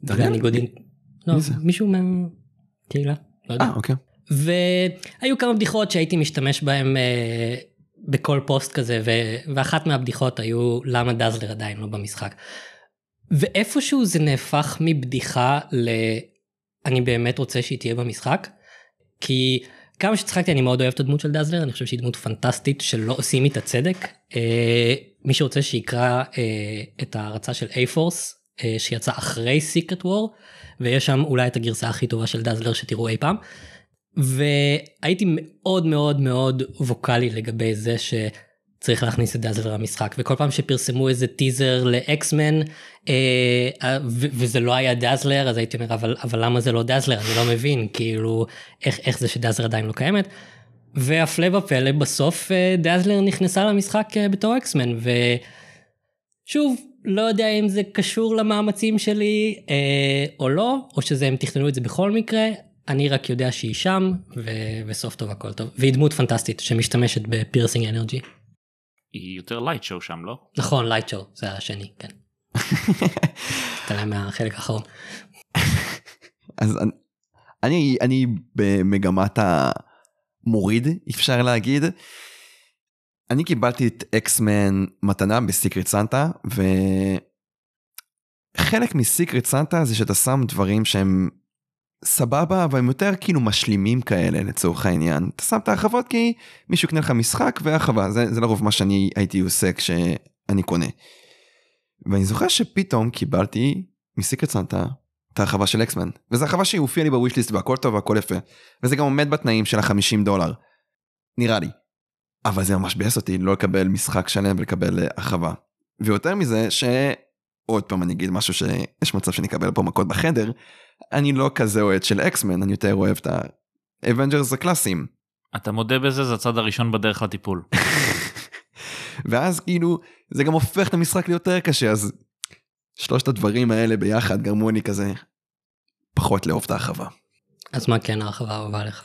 דניאל? והניגוד אינ- לא? מישהו מהקהילה, לא יודע. אה אוקיי. והיו כמה בדיחות שהייתי משתמש בהם אה, בכל פוסט כזה, ו... ואחת מהבדיחות היו למה דאזלר עדיין לא במשחק. ואיפשהו זה נהפך מבדיחה ל... אני באמת רוצה שהיא תהיה במשחק, כי כמה שצחקתי אני מאוד אוהב את הדמות של דאזלר, אני חושב שהיא דמות פנטסטית שלא עושים איתה צדק. אה, מי שרוצה שיקרא אה, את ההרצה של A-Force, אה, שיצא אחרי סיקרט וור, ויש שם אולי את הגרסה הכי טובה של דאזלר שתראו אי פעם. והייתי מאוד מאוד מאוד ווקאלי לגבי זה צריך להכניס את דאזלר למשחק וכל פעם שפרסמו איזה טיזר לאקסמן אה, אה, וזה לא היה דאזלר אז הייתי אומר אבל אבל למה זה לא דאזלר אני לא מבין כאילו איך איך זה שדאזלר עדיין לא קיימת. והפלא ופלא בסוף אה, Dazzler נכנסה למשחק אה, בתור X-Men ושוב לא יודע אם זה קשור למאמצים שלי אה, או לא או שזה הם תכננו את זה בכל מקרה אני רק יודע שהיא שם ו- וסוף טוב הכל טוב והיא דמות פנטסטית שמשתמשת ב piercing energy. היא יותר light show שם לא? נכון light show זה השני כן. התעלם מהחלק האחרון. אז אני- אני, אני במגמת המוריד, אפשר להגיד. אני קיבלתי את אקסמן מתנה בסיקרט סנטה, וחלק מסיקרט סנטה זה שאתה שם דברים שהם סבבה, אבל הם יותר כאילו משלימים כאלה לצורך העניין. אתה שם את ההרחבות כי מישהו יקנה לך משחק והרחבה, זה, זה לרוב מה שאני הייתי עושה כשאני קונה. ואני זוכר שפתאום קיבלתי מ secret Santa את ההרחבה של X-Men וזו הרחבה שהיא הופיעה לי ב wishlist והכל טוב והכל יפה וזה גם עומד בתנאים של החמישים דולר. נראה לי. אבל זה ממש ביאס אותי לא לקבל משחק שלם ולקבל אה, הרחבה. ויותר מזה שעוד פעם אני אגיד משהו שיש מצב שאני אקבל פה מכות בחדר אני לא כזה אוהד של X-Men אני יותר אוהב את ה Avengers הקלאסיים. אתה מודה בזה זה הצעד הראשון בדרך לטיפול. ואז כאילו זה גם הופך את המשחק ליותר קשה אז שלושת הדברים האלה ביחד גרמו לי כזה פחות לאהוב את ההרחבה. אז מה כן ההרחבה אהובה לך?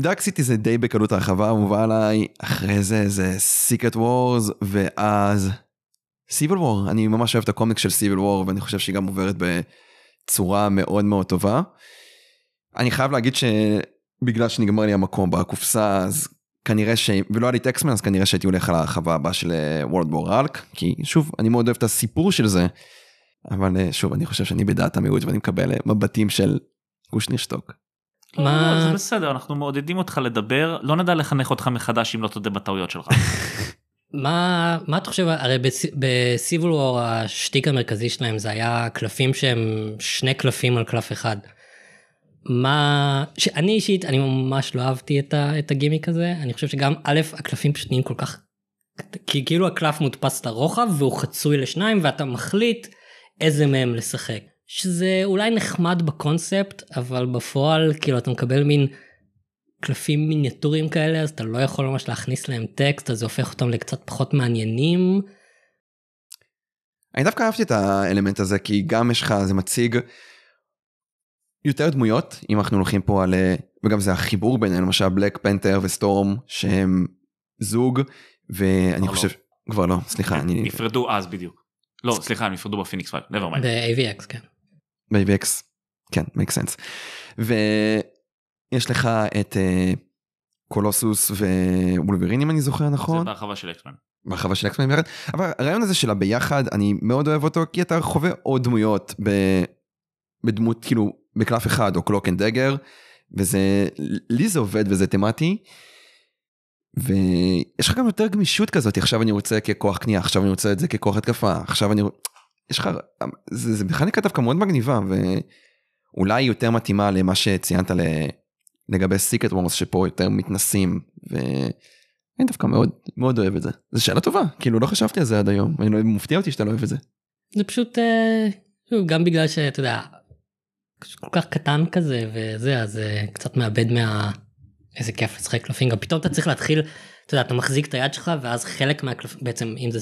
דארק סיטי זה די בקלות הרחבה אהובה עליי אחרי זה זה סיקרט וורס ואז סיבל וור אני ממש אוהב את הקומיקס של סיבל וור ואני חושב שהיא גם עוברת בצורה מאוד מאוד טובה. אני חייב להגיד שבגלל שנגמר לי המקום בקופסה אז כנראה ש... ולא היה לי אקסמן אז כנראה שהייתי הולך על ההרחבה הבאה של וורלד וור אלק כי שוב אני מאוד אוהב את הסיפור של זה. אבל אה, שוב אני חושב שאני בדעת המיעוט ואני מקבל אה, מבטים של גוש נשתוק. לא, מה- זה בסדר אנחנו מעודדים אותך לדבר לא נדע לחנך אותך מחדש אם לא תודה בטעויות שלך. מה מה אתה חושב הרי בסיבול וור השטיק המרכזי שלהם זה היה קלפים שהם שני קלפים על קלף אחד. מה שאני אישית אני ממש לא אהבתי את, ה, את הגימיק הזה אני חושב שגם א' הקלפים פשוט נהיים כל כך כי כאילו הקלף מודפס לרוחב והוא חצוי לשניים ואתה מחליט איזה מהם לשחק שזה אולי נחמד בקונספט אבל בפועל כאילו אתה מקבל מין קלפים מיניאטורים כאלה אז אתה לא יכול ממש להכניס להם טקסט אז זה הופך אותם לקצת פחות מעניינים. אני דווקא אהבתי את האלמנט הזה כי גם יש לך זה מציג יותר דמויות אם אנחנו הולכים פה על אה, וגם זה החיבור ביניהם למשל Black Panther ו Storm שהם זוג ואני כבר לא. חושב כבר לא סליחה אני נפרדו אז בדיוק. לא סליחה הם נפרדו ב Phoenix Five. never mind. ב-AVX כן. ב-AVX כן make sense ויש לך את אה, Colossus ו Wolverine אם אני זוכר זה נכון בהרחבה של X-Men. בהרחבה של X-Men ביחד אבל הרעיון הזה של הביחד אני מאוד אוהב אותו כי אתה חווה עוד דמויות ב... בדמות כאילו בקלף אחד או Cloak and Dagger וזה לי זה עובד וזה תמטי. ויש לך גם יותר גמישות כזאת עכשיו אני רוצה ככוח קנייה עכשיו אני רוצה את זה ככוח התקפה עכשיו אני יש לך זה, זה מכניקה דווקא מאוד מגניבה ואולי יותר מתאימה למה שציינת ל... לגבי סיקרט וורס שפה יותר מתנסים ואני דווקא מאוד מאוד אוהב את זה זו שאלה טובה כאילו לא חשבתי על זה עד היום אני לא מפתיע אותי שאתה לא אוהב את זה. זה פשוט אה, גם בגלל שאתה יודע כל כך קטן כזה וזה אז אה, קצת מאבד מה איזה כיף לשחק קלפים גם פתאום אתה צריך להתחיל אתה יודע אתה מחזיק את היד שלך ואז חלק מהקלפים בעצם אם זה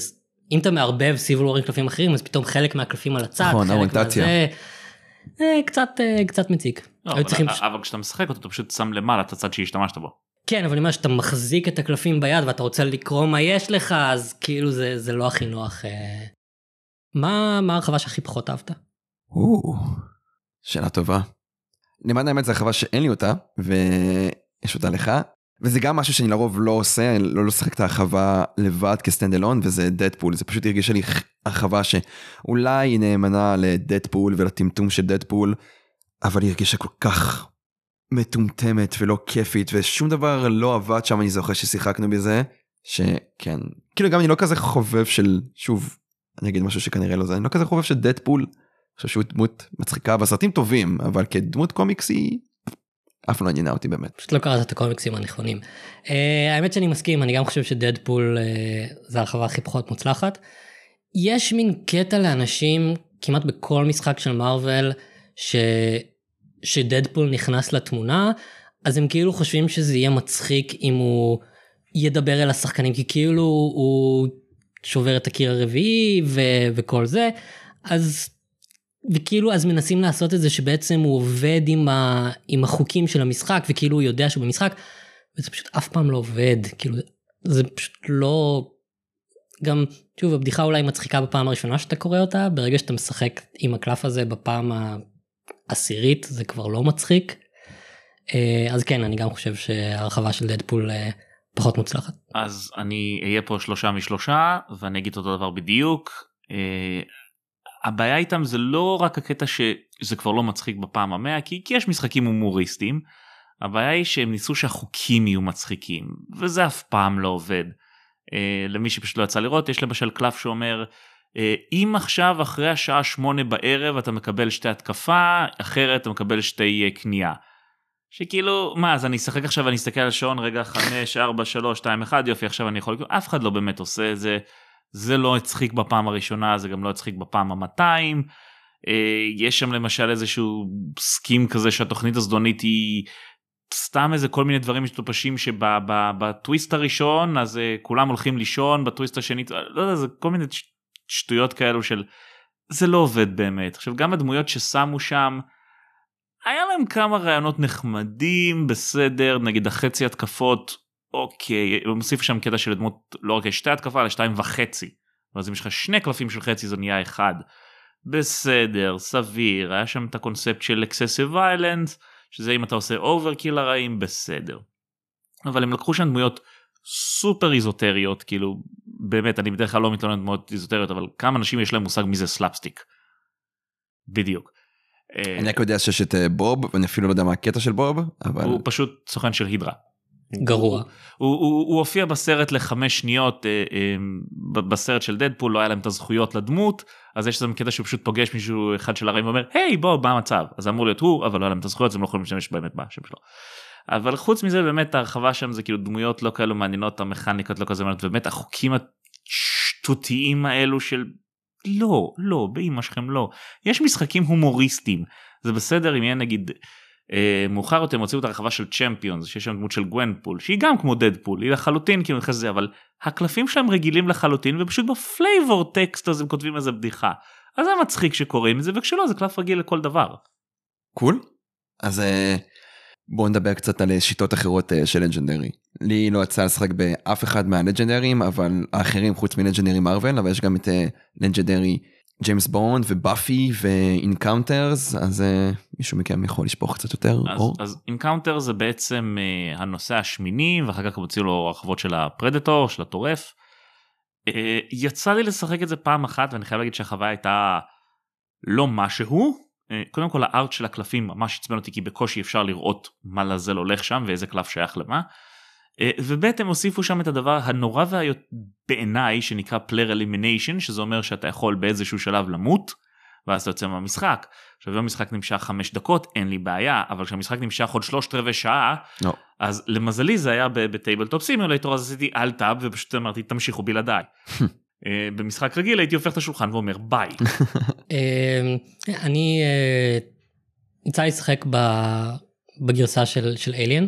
אם אתה מערבב סיבול וורינג קלפים אחרים אז פתאום חלק מהקלפים על הצד נכון, חלק. מהזה, אה, קצת קצת מציק. לא, אבל- צריכים- אבל כשאתה משחק אותו אתה פשוט שם למעלה את הצד שהשתמשת בו. כן אבל אני אומר שאתה מחזיק את הקלפים ביד ואתה רוצה לקרוא מה יש לך אז כאילו זה זה לא הכי נוח. אה. מה מה הרחבה שהכי פחות אהבת? או, שאלה טובה. למען האמת זה הרחבה שאין לי אותה ויש אותה לך וזה גם משהו שאני לרוב לא עושה אני לא לשחק את ההרחבה לבד כסטנד אלון וזה דדפול זה פשוט הרגישה לי הרחבה שאולי היא נאמנה לדדפול ולטמטום של דדפול אבל היא הרגישה כל כך מטומטמת ולא כיפית ושום דבר לא עבד שם אני זוכר ששיחקנו בזה שכן כאילו גם אני לא כזה חובב של שוב אני אגיד משהו שכנראה לא זה אני לא כזה חובב של דדפול. אני חושב שהוא דמות מצחיקה והסרטים טובים אבל כדמות קומיקס היא אף לא עניינה אותי באמת. פשוט לא קראת את הקומיקסים הנכונים. Uh, האמת שאני מסכים, אני גם חושב שדדפול uh, זה הרחבה הכי פחות מוצלחת. יש מין קטע לאנשים כמעט בכל משחק של מארוול ש... שדדפול נכנס לתמונה, אז הם כאילו חושבים שזה יהיה מצחיק אם הוא ידבר אל השחקנים, כי כאילו הוא שובר את הקיר הרביעי ו... וכל זה, אז וכאילו אז מנסים לעשות את זה שבעצם הוא עובד עם, ה, עם החוקים של המשחק וכאילו הוא יודע שהוא במשחק וזה פשוט אף פעם לא עובד. כאילו זה פשוט לא גם שוב הבדיחה אולי מצחיקה בפעם הראשונה שאתה קורא אותה ברגע שאתה משחק עם הקלף הזה בפעם העשירית זה כבר לא מצחיק. אה, אז כן אני גם חושב שהרחבה של דדפול אה, פחות מוצלחת. אז אני אהיה פה שלושה משלושה ואני אגיד אותו דבר בדיוק. אה, הבעיה איתם זה לא רק הקטע שזה כבר לא מצחיק בפעם המאה כי, כי יש משחקים הומוריסטיים. הבעיה היא שהם ניסו שהחוקים יהיו מצחיקים וזה אף פעם לא עובד. למי שפשוט לא יצא לראות יש למשל קלף שאומר אם עכשיו אחרי השעה שמונה בערב אתה מקבל שתי התקפה אחרת אתה מקבל שתי אה, קנייה. שכאילו מה אז אני אשחק עכשיו ואני אסתכל על השעון רגע 5 4 3 2 1 יופי עכשיו אני יכול אף אחד לא באמת עושה את זה. זה לא הצחיק בפעם הראשונה זה גם לא הצחיק בפעם המאתיים. אה, יש שם למשל איזשהו סכים כזה שהתוכנית הזדונית היא סתם איזה כל מיני דברים מטופשים שבטוויסט הראשון אז אה, כולם הולכים לישון בטוויסט השני לא יודע זה כל מיני שטויות כאלו של זה לא עובד באמת עכשיו גם הדמויות ששמו שם. היה להם כמה רעיונות נחמדים בסדר נגיד החצי התקפות אוקיי, הוא מוסיף שם קטע של דמות לא רק שתי התקפה אלא שתיים וחצי. ואז אם יש לך שני קלפים של חצי זה נהיה אחד. בסדר, סביר, היה שם את הקונספט של excessive violence, שזה אם אתה עושה overkill לרעים, בסדר. אבל הם לקחו שם דמויות סופר איזוטריות, כאילו, באמת, אני בדרך כלל לא מתלונן דמויות איזוטריות, אבל כמה אנשים יש להם מושג מי זה Slapstick. בדיוק. אני רק יודע שיש את אה, Bob, ואני אפילו לא יודע מה הקטע של Bob, אבל... הוא פשוט סוכן של Hydra. גרוע. הוא, הוא, הוא הופיע בסרט לחמש שניות אה, אה, בסרט של דדפול לא היה להם את הזכויות לדמות אז יש איזה קטע שהוא פשוט פוגש מישהו אחד של הרעים ואומר היי בוא מה המצב אז אמור להיות הוא אבל לא היה להם את הזכויות אז הם לא יכולים להשתמש באמת בשם שלו. אבל חוץ מזה באמת ההרחבה שם זה כאילו דמויות לא כאלו מעניינות המכניקות לא כזה מעניינות באמת החוקים השטותיים האלו של לא לא באמא שלכם לא יש משחקים הומוריסטיים זה בסדר אם יהיה נגיד אה, מאוחר יותר הם את הרחבה של Champions שיש שם דמות של Gwenpool שהיא גם כמו Deadpool היא לחלוטין כאילו נכנסת לזה אבל הקלפים שלהם רגילים לחלוטין ופשוט ב flavor text אז הם כותבים איזה בדיחה. אז זה מצחיק שקוראים את זה וכשלא זה קלף רגיל לכל דבר. cool. אז אה, בואו נדבר קצת על שיטות אחרות אה, של Legendary. לי לא יצא לשחק באף אחד מהלג'נדרים אבל האחרים חוץ מ Legendary Marvel אבל יש גם את Legendary James Bond ו Buffy ו Encounters אז uh, מישהו מכם יכול לשפוך קצת יותר אז, אור? אז Encounter זה בעצם הנוסע השמיני ואחר כך הוציאו לו הרחבות של ה Predator של הטורף. יצא לי לשחק את זה פעם אחת ואני חייב להגיד שהחוויה הייתה לא משהו. Uh, קודם כל ה art של הקלפים ממש עצבן אותי כי בקושי אפשר לראות מה לעזאזל הולך שם ואיזה קלף שייך למה. אה, וב' הם הוסיפו שם את הדבר הנורא והיות בעיניי שנקרא player elimination שזה אומר שאתה יכול באיזשהו שלב למות ואז אתה יוצא מהמשחק. עכשיו אם המשחק נמשך חמש דקות אין לי בעיה אבל כשהמשחק נמשך עוד שלושת רבעי שעה no. אז למזלי זה היה ב Tabletop Simulator אז עשיתי alt tab ופשוט אמרתי תמשיכו בלעדיי. אה, במשחק רגיל הייתי הופך את השולחן ואומר ביי. אה, אני יצא לי לשחק בגרסה של Alien.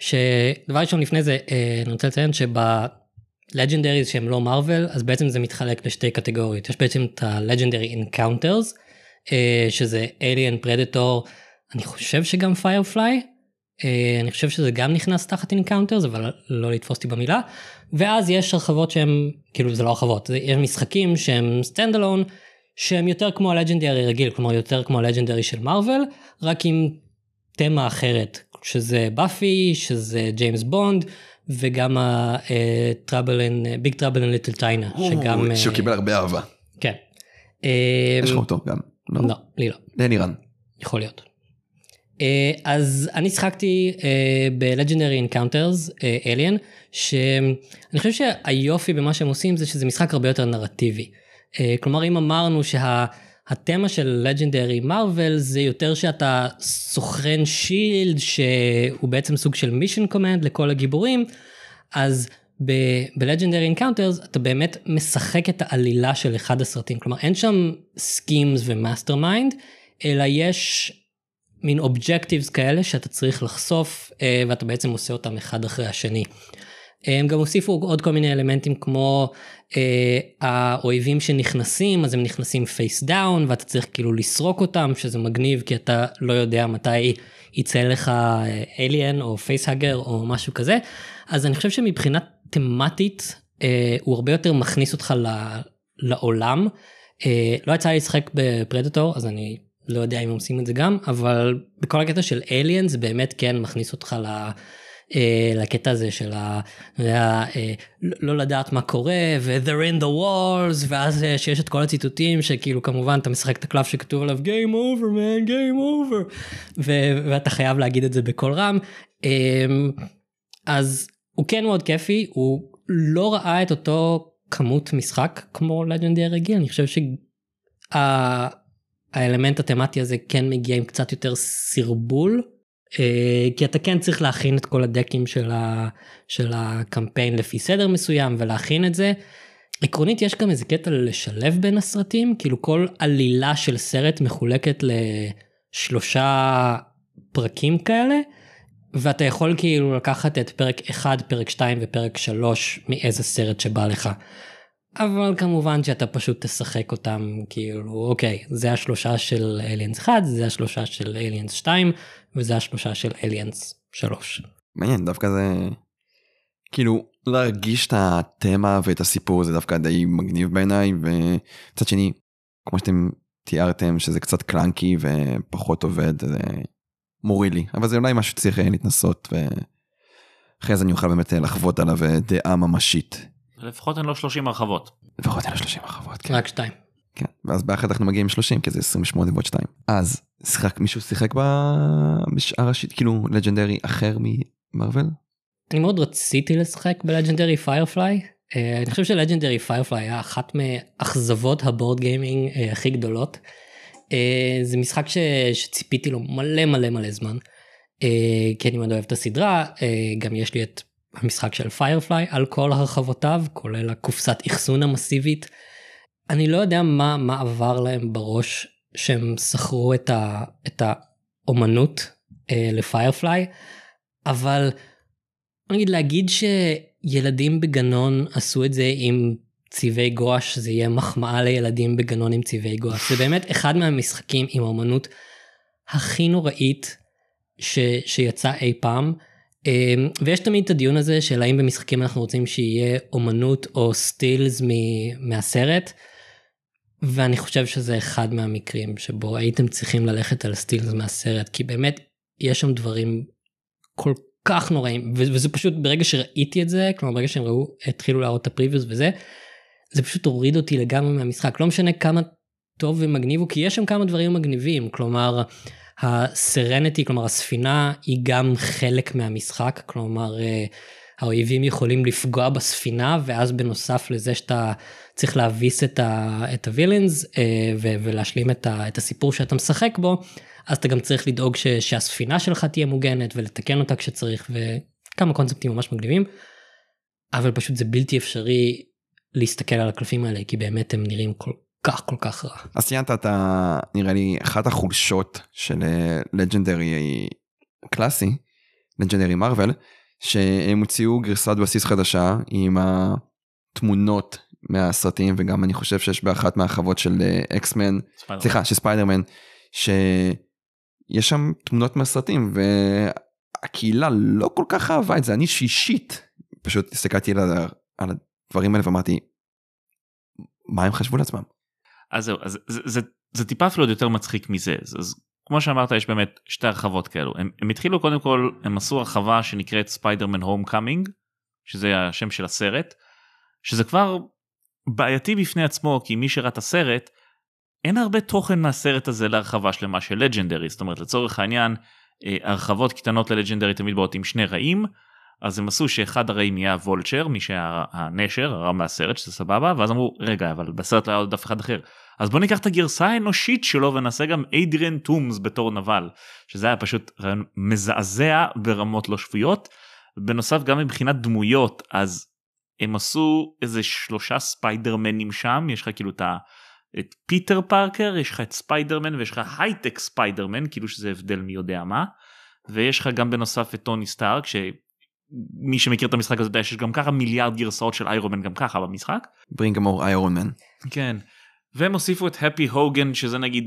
שדבר ראשון לפני זה אה, אני רוצה לציין שב Legendaries שהם לא Marvel אז בעצם זה מתחלק לשתי קטגוריות יש בעצם את ה Legendary Encounters אה, שזה Alien Predator אני חושב שגם אה, אני חושב שזה גם נכנס תחת Encounters אבל לא לתפוס אותי במילה ואז יש הרחבות שהם כאילו זה לא הרחבות יש משחקים שהם stand alone שהם יותר כמו ה Legendary רגיל כלומר יותר כמו ה Legendary של Marvel רק עם תמה אחרת שזה Buffy, שזה James Bond, וגם Big Trouble in Little China, שגם... שהוא קיבל הרבה אהבה. כן. יש לך אותו גם, לא? לא, לי לא. לנירן. יכול להיות. אז אני שחקתי ב Legendary Encounters, Alien, שאני חושב שהיופי במה שהם עושים זה שזה משחק הרבה יותר נרטיבי. כלומר אם אמרנו שה... של Legendary Marvel זה יותר שאתה סוכן Shield שהוא בעצם סוג של mission command לכל הגיבורים, אז ב Legendary Encounters אתה באמת משחק את העלילה של אחד הסרטים, כלומר אין שם schemes ו mastermind, אלא יש מין objectives כאלה שאתה צריך לחשוף אה, ואתה בעצם עושה אותם אחד אחרי השני. הם גם הוסיפו עוד כל מיני אלמנטים כמו אה, האויבים שנכנסים אז הם נכנסים face down ואתה צריך כאילו לסרוק אותם שזה מגניב כי אתה לא יודע מתי יצא לך alien או facehugger או משהו כזה אז אני חושב שמבחינה תמטית אה, הוא הרבה יותר מכניס אותך ל, לעולם. אה, לא יצא לי לשחק ב Predator אז אני לא יודע אם עושים את זה גם אבל בכל הקטע של Alien זה באמת כן מכניס אותך ל... אה, לקטע הזה של ה... אה, לא לדעת מה קורה ו-they're in the walls ואז אה, שיש את כל הציטוטים שכאילו כמובן אתה משחק את הקלף שכתוב עליו game over man game over. ו- ואתה חייב להגיד את זה בקול רם. אז הוא כן מאוד כיפי הוא לא ראה את אותו כמות משחק כמו לג'נדרי רגיל אני חושב שהאלמנט התמטי הזה כן מגיע עם קצת יותר סרבול. אה, כי אתה כן צריך להכין את כל הדקים של, ה, של הקמפיין לפי סדר מסוים ולהכין את זה. עקרונית יש גם איזה קטע לשלב בין הסרטים כאילו כל עלילה של סרט מחולקת לשלושה פרקים כאלה ואתה יכול כאילו לקחת את פרק 1 פרק 2 ופרק 3 מאיזה סרט שבא לך. אבל כמובן שאתה פשוט תשחק אותם כאילו אוקיי זה השלושה של אליאנס 1 זה השלושה של אליאנס 2 וזה השלושה של אליאנס 3. מעניין דווקא זה כאילו להרגיש את התמה ואת הסיפור זה דווקא די מגניב בעיניי וצד שני כמו שאתם תיארתם שזה קצת קלנקי ופחות עובד זה מוריד לי אבל זה אולי משהו שצריך להתנסות ואחרי זה אני אוכל באמת לחוות עליו דעה ממשית. לפחות אין לו 30 הרחבות. לפחות אין לו 30 הרחבות. כן. רק שתיים. כן, ואז באחד אנחנו מגיעים 30 כי זה 28 ועוד 2. אז שיחק מישהו שיחק בשאר ה shit כאילו Legendary אחר מ Marvel? אני מאוד רציתי לשחק ב Legendary Firefly. אני חושב ש Legendary Firefly היה אחת מאכזבות ה board gaming uh, הכי גדולות. Uh, זה משחק ש... שציפיתי לו מלא מלא מלא זמן. Uh, כי אני מאוד אוהב את הסדרה uh, גם יש לי את המשחק של Firefly על כל הרחבותיו כולל הקופסת אחסון המסיבית. אני לא יודע מה מה עבר להם בראש שהם שכרו את, ה, את האומנות אה, לפיירפליי אבל נגיד להגיד שילדים בגנון עשו את זה עם צבעי גואש זה יהיה מחמאה לילדים בגנון עם צבעי גואש זה באמת אחד מהמשחקים עם האומנות הכי נוראית ש, שיצא אי פעם. אמ, ויש תמיד את הדיון הזה של האם במשחקים אנחנו רוצים שיהיה אומנות או סטילס מהסרט. ואני חושב שזה אחד מהמקרים שבו הייתם צריכים ללכת על סטילס מהסרט כי באמת יש שם דברים כל כך נוראים וזה פשוט ברגע שראיתי את זה כלומר ברגע שהם ראו התחילו להראות את הפריוויוס וזה זה פשוט הוריד אותי לגמרי מהמשחק לא משנה כמה טוב ומגניב הוא כי יש שם כמה דברים מגניבים כלומר הסרנטי כלומר הספינה היא גם חלק מהמשחק כלומר אה, האויבים יכולים לפגוע בספינה ואז בנוסף לזה שאתה צריך להביס את, הווילאנס אה, ולהשלים את, ה, את הסיפור שאתה משחק בו אז אתה גם צריך לדאוג ש, שהספינה שלך תהיה מוגנת ולתקן אותה כשצריך וכמה קונספטים ממש מגניבים. אבל פשוט זה בלתי אפשרי להסתכל על הקלפים האלה כי באמת הם נראים כל כך כל כך רע. אז ציינת את ה... נראה לי אחת החולשות של לג'נדרי קלאסי, לג'נדרי מרוויל, שהם הוציאו גרסת בסיס חדשה עם התמונות מהסרטים וגם אני חושב שיש באחת מהחוות של אקסמן, סליחה, של ספיידרמן, שיש שם תמונות מהסרטים והקהילה לא כל כך אהבה את זה, אני שישית פשוט הסתכלתי על הדברים האלה ואמרתי, מה הם חשבו לעצמם? אז זהו, אז זה, זה, זה טיפה אפילו עוד יותר מצחיק מזה, אז, אז כמו שאמרת יש באמת שתי הרחבות כאלו, הם, הם התחילו קודם כל, הם עשו הרחבה שנקראת Spider-Man Homecoming, שזה השם של הסרט, שזה כבר בעייתי בפני עצמו, כי מי שראה את הסרט, אין הרבה תוכן מהסרט הזה להרחבה שלמה של Legendary, זאת אומרת לצורך העניין, אה, הרחבות קטנות ל Legendary תמיד באות עם שני רעים, אז הם עשו שאחד הרעים יהיה ה Vulture, מי שהיה הנשר, הרע מהסרט, שזה סבבה, ואז אמרו, רגע, אבל בסרט לא היה עוד אף אחד אחר. אז בוא ניקח את הגרסה האנושית שלו ונעשה גם Adrian Toomes בתור נבל, שזה היה פשוט רעיון מזעזע ברמות לא שפויות. בנוסף גם מבחינת דמויות אז הם עשו איזה שלושה ספיידרמנים שם יש לך כאילו את ה... את פיטר פארקר יש לך את ספיידרמן ויש לך הייטק ספיידרמן כאילו שזה הבדל מי יודע מה ויש לך גם בנוסף את טוני סטארק שמי שמכיר את המשחק הזה יודע שיש גם ככה מיליארד גרסאות של איירומן גם ככה במשחק. bring a more Iron Man. כן. והם הוסיפו את הפי הוגן שזה נגיד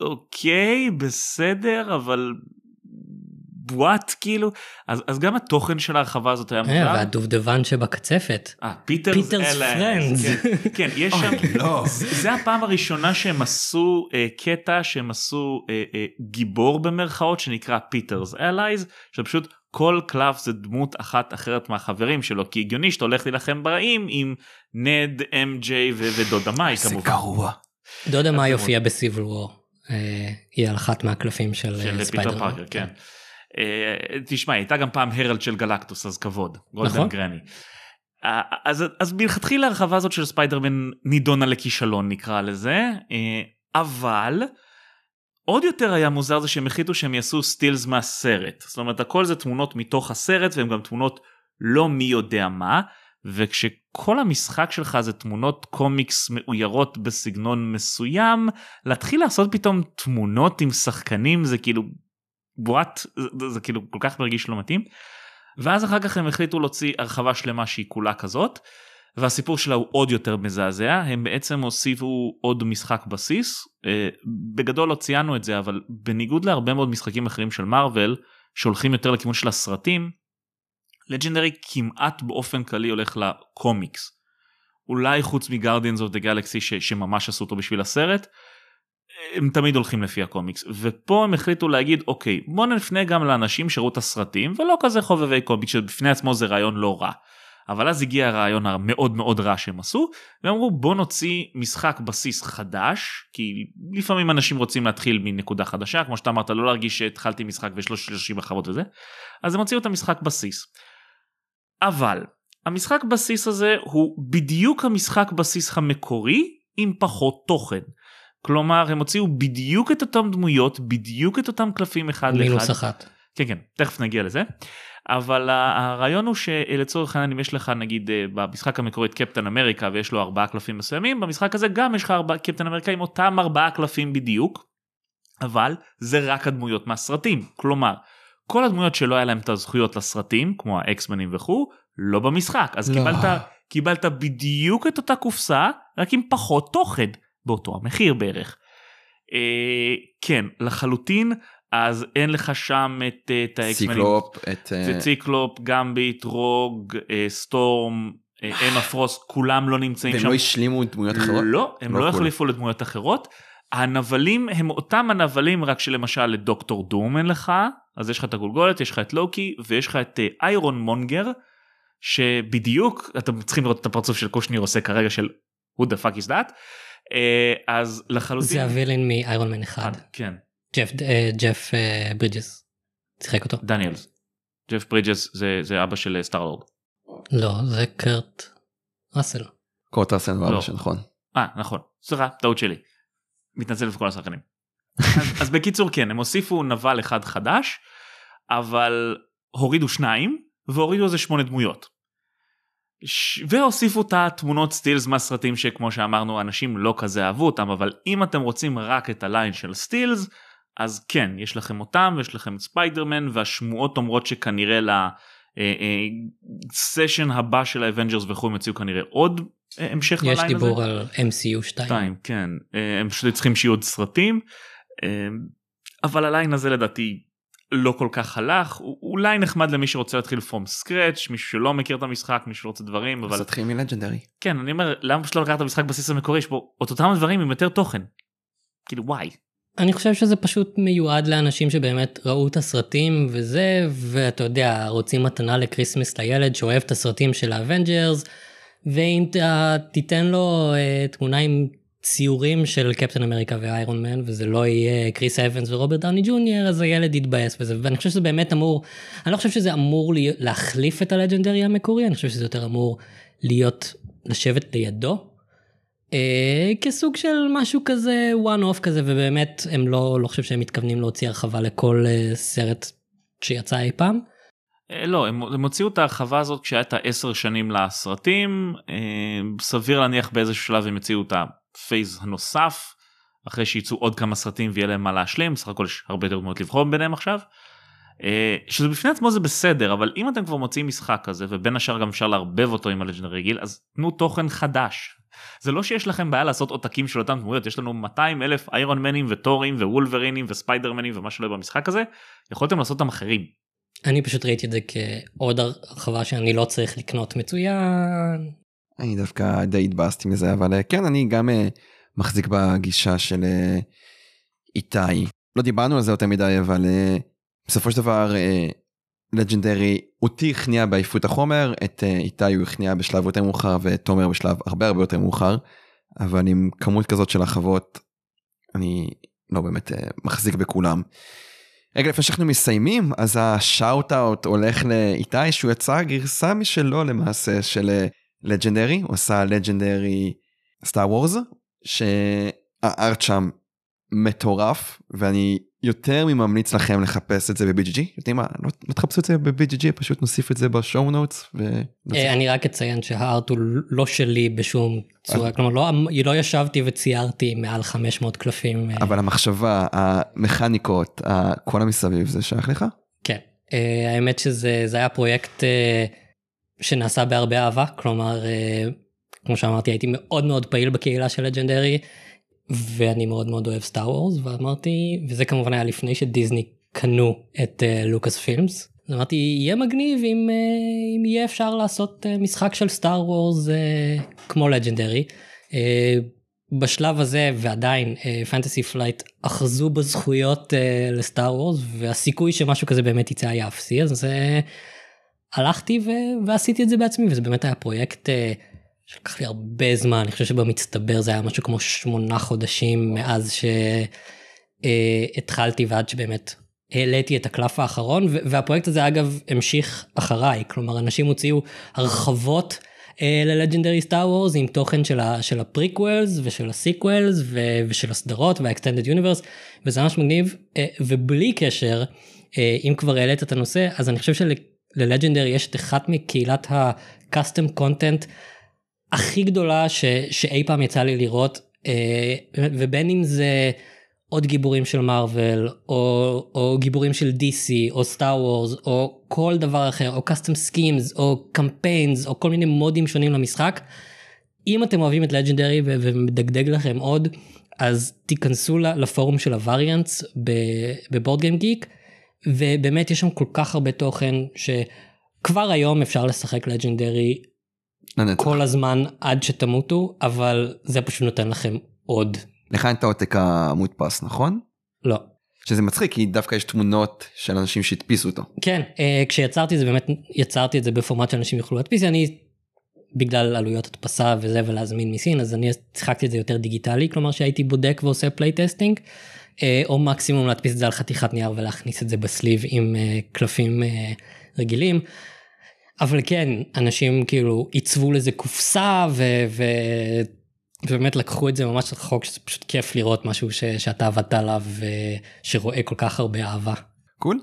אוקיי בסדר אבל what כאילו אז אז גם התוכן של ההרחבה הזאת היה אה, מוזר. והדובדבן שבקצפת. אה, Peter's Peter's friends. כן, כן, יש שם, לא. זה הפעם הראשונה שהם עשו אה, קטע שהם עשו אה, אה, גיבור במרכאות שנקרא Peter's Allies, שפשוט כל קלף זה דמות אחת אחרת מהחברים שלו, כי הגיוני שאתה הולך להילחם ברעים עם נד, אם.ג'יי ו- ודודה מאי זה כמובן. גרוע. דודה מאי מאוד. הופיעה בסיביל וור. היא על אחת מהקלפים של אה, ספיידרמן. פארקר, כן. אה, תשמע, הייתה גם פעם הרלד של גלקטוס, אז כבוד. גולדן נכון. גרני. אה, אז, אז מלכתחילה ההרחבה הזאת של ספיידרמן נידונה לכישלון נקרא לזה, אבל עוד יותר היה מוזר זה שהם החליטו שהם יעשו סטילס מהסרט. זאת אומרת הכל זה תמונות מתוך הסרט והן גם תמונות לא מי יודע מה, וכשכל המשחק שלך זה תמונות קומיקס מאוירות בסגנון מסוים, להתחיל לעשות פתאום תמונות עם שחקנים זה כאילו בועת זה, זה כאילו כל כך מרגיש לא מתאים. ואז אחר כך הם החליטו להוציא הרחבה שלמה שהיא כולה כזאת. והסיפור שלה הוא עוד יותר מזעזע הם בעצם הוסיפו עוד משחק בסיס אה, בגדול לא ציינו את זה אבל בניגוד להרבה מאוד משחקים אחרים של מארוול שהולכים יותר לכיוון של הסרטים Legendary כמעט באופן כללי הולך לקומיקס. אולי חוץ מ Guardians of the Galaxy שממש עשו אותו בשביל הסרט הם תמיד הולכים לפי הקומיקס ופה הם החליטו להגיד אוקיי בוא נפנה גם לאנשים שראו את הסרטים ולא כזה חובבי קומיקס שבפני עצמו זה רעיון לא רע. אבל אז הגיע הרעיון המאוד מאוד רע שהם עשו והם אמרו בוא נוציא משחק בסיס חדש כי לפעמים אנשים רוצים להתחיל מנקודה חדשה כמו שאתה אמרת לא להרגיש שהתחלתי משחק ויש לו 30 הרחבות וזה אז הם הוציאו את המשחק בסיס. אבל המשחק בסיס הזה הוא בדיוק המשחק בסיס המקורי עם פחות תוכן. כלומר הם הוציאו בדיוק את אותם דמויות בדיוק את אותם קלפים אחד לאחד. מינוס אחת. כן כן תכף נגיע לזה. אבל הרעיון הוא שלצורך העניין אם יש לך נגיד אה, במשחק המקורי את קפטן אמריקה ויש לו ארבעה קלפים מסוימים במשחק הזה גם יש לך ארבעה קפטן אמריקה עם אותם ארבעה קלפים בדיוק. אבל זה רק הדמויות מהסרטים כלומר כל הדמויות שלא היה להם את הזכויות לסרטים כמו האקסמנים וכו' לא במשחק אז לא. קיבלת קיבלת בדיוק את אותה קופסה רק עם פחות תוכן באותו המחיר בערך. אה, כן לחלוטין אז אין לך שם את, אה, את האקסמנים. Cyclop, את... אה, זה ציקלופ, Gambit, Rogue, אה, Storm, Emma Frost, כולם לא נמצאים והם שם. לא השלימו דמויות אחרות? לא, הם לא לא. החליפו לדמויות אחרות. הנבלים הם אותם הנבלים רק שלמשל לדוקטור דום אין לך, אז יש לך את הגולגולת, יש לך את לוקי ויש לך את Iron Monger, שבדיוק, אתם צריכים לראות את הפרצוף של קושניר עושה כרגע של who the fuck is that, אז לחלוטין, זה ה villain מ Iron Man אחד. כן, ג'ף אה, ג'ף אה, ברידג'ס. שיחק אותו. דניאלס, ג'ף ברידג'ס זה, זה אבא של אה, Star-Lord. לא זה קרט ראסל. קורט ראסל לא. ואבא של נכון. אה נכון סליחה טעות שלי. מתנצל בפני כל השחקנים. אז, אז בקיצור כן הם הוסיפו נבל אחד חדש אבל הורידו שניים והורידו איזה שמונה דמויות. ש... והוסיפו את התמונות סטילס מהסרטים שכמו שאמרנו אנשים לא כזה אהבו אותם אבל אם אתם רוצים רק את הליין של סטילס אז כן יש לכם אותם ויש לכם את ספיידרמן והשמועות אומרות שכנראה לסשן הבא של ה Avengers וכו' הם יוציאו כנראה עוד אה, המשך יש ל line הזה. דיבור על MCU 2. שתיים, כן. אה, הם פשוט צריכים שיהיו עוד סרטים. אה, אבל ה line הזה לדעתי לא כל כך הלך. הוא- אולי נחמד למי שרוצה להתחיל from scratch, מישהו שלא מכיר את המשחק, מישהו שרוצה דברים, אבל אז תתחיל מ Legendary. כן, אני אומר, למה פשוט לא לקחת את המשחק בסיס המקורי, יש בו את אותם הדברים עם יותר תוכן. כאילו וואי. אני חושב שזה פשוט מיועד לאנשים שבאמת ראו את הסרטים וזה ואתה יודע רוצים מתנה ל Christmas לילד שאוהב את הסרטים של ה Avengers ואם אתה תיתן לו uh, תמונה עם ציורים של קפטן אמריקה ואיירון מן וזה לא יהיה קריס אבנס ורוברט דאוני ג'וניור אז הילד יתבאס וזה ואני חושב שזה באמת אמור אני לא חושב שזה אמור להחליף את הלג'נדרי המקורי אני חושב שזה יותר אמור להיות לשבת לידו אה, כסוג של משהו כזה one off כזה ובאמת הם לא לא חושב שהם מתכוונים להוציא הרחבה לכל אה, סרט שיצא אי פעם. אה, לא, הם, הם הוציאו את ההרחבה הזאת כשהיה את העשר שנים לסרטים, אה, סביר להניח באיזשהו שלב הם יוציאו את הפייז הנוסף, אחרי שיצאו עוד כמה סרטים ויהיה להם מה להשלים, סך הכל יש הרבה יותר דמות לבחור ביניהם עכשיו. אה, שזה בפני עצמו זה בסדר, אבל אם אתם כבר מוציאים משחק כזה, ובין השאר גם אפשר לערבב אותו עם הלג'נדרי רגיל, אז תנו תוכן חדש. זה לא שיש לכם בעיה לעשות עותקים של אותם דמויות, יש לנו 200 אלף איירון מנים וטורים ווולברינים וספיידרמנים ומה שלא יהיה במשחק הזה, יכולתם לעשות אותם אחרים. אני פשוט ראיתי את זה כעוד הרחבה שאני לא צריך לקנות מצוין. אני דווקא די התבאסתי מזה, אבל אה, כן, אני גם אה, מחזיק בגישה של אה, איתי. לא דיברנו על זה יותר מדי, אבל בסופו של דבר, לג'נדרי, אותי הכניע בעייפות החומר, את אה, איתי הוא הכניע בשלב יותר מאוחר, ותומר בשלב הרבה הרבה יותר מאוחר, אבל עם כמות כזאת של הרחבות, אני לא באמת אה, מחזיק בכולם. רגע לפני שאנחנו מסיימים אז השאוט אאוט הולך לאיתי שהוא יצא גרסה משלו למעשה של לג'נדרי הוא עשה לג'נדרי סטאר וורז שהארט שם מטורף ואני יותר מממליץ לכם לחפש את זה ב-BGG יודעים מה לא, לא תחפשו את זה ב-BGG פשוט נוסיף את זה בשואו נוטס. אה, אני רק אציין שהארט הוא לא שלי בשום צורה כלומר לא, לא ישבתי וציירתי מעל 500 קלפים. אה. אבל המחשבה המכניקות כל המסביב זה שייך לך? כן אה, האמת שזה היה פרויקט שנעשה בהרבה אהבה כלומר כמו שאמרתי הייתי מאוד מאוד פעיל בקהילה של לג'נדרי. ואני מאוד מאוד אוהב סטאר וורס ואמרתי וזה כמובן היה לפני שדיסני קנו את לוקאס uh, פילמס. אמרתי יהיה מגניב אם, uh, אם יהיה אפשר לעשות uh, משחק של סטאר וורס uh, כמו Legendary. Uh, בשלב הזה ועדיין Fantasy uh, Flight אחזו בזכויות uh, ל Star Wars והסיכוי שמשהו כזה באמת יצא היה אפסי אז uh, הלכתי ו- ועשיתי את זה בעצמי וזה באמת היה פרויקט. שלקח לי הרבה זמן, אני חושב שבמצטבר זה היה משהו כמו שמונה חודשים מאז שהתחלתי ועד שבאמת העליתי את הקלף האחרון, והפרויקט הזה אגב המשיך אחריי, כלומר אנשים הוציאו הרחבות ל Legendary Star Wars עם תוכן של, ה, של ה prequels ושל ה sequels ושל הסדרות וה extended universe, וזה ממש מגניב, אה, ובלי קשר, אה, אם כבר העלית את הנושא, אז אני חושב של Legendary יש את אחת מקהילת ה-custom content הכי גדולה ש, שאי פעם יצא לי לראות אה, ובין אם זה עוד גיבורים של Marvel או, או גיבורים של DC או Star Wars או כל דבר אחר או custom schemes או campaigns או כל מיני מודים שונים למשחק. אם אתם אוהבים את לג'נדרי ומדגדג לכם עוד אז תיכנסו לפורום של הווריאנטס בבורד גיים גיק ובאמת יש שם כל כך הרבה תוכן שכבר היום אפשר לשחק לג'נדרי לנצח. כל הזמן עד שתמותו, אבל זה פשוט נותן לכם עוד. לך אין את העותק המודפס, נכון? לא. שזה מצחיק, כי דווקא יש תמונות של אנשים שהדפיסו אותו. כן, אה, כשיצרתי את זה, באמת יצרתי את זה בפורמט שאנשים יוכלו להדפיס, אני, בגלל עלויות הדפסה וזה ולהזמין מסין, אז אני שיחקתי את זה יותר דיגיטלי, כלומר שהייתי בודק ועושה playtesting, אה, או מקסימום להדפיס את זה על חתיכת נייר ולהכניס את זה ב sleeve עם אה, קלפים רגילים. אבל כן אנשים כאילו עיצבו לזה קופסה ו... ו... ובאמת לקחו את זה ממש רחוק שזה פשוט כיף לראות משהו ש... שאתה עבדת עליו ושרואה כל כך הרבה אהבה. cool.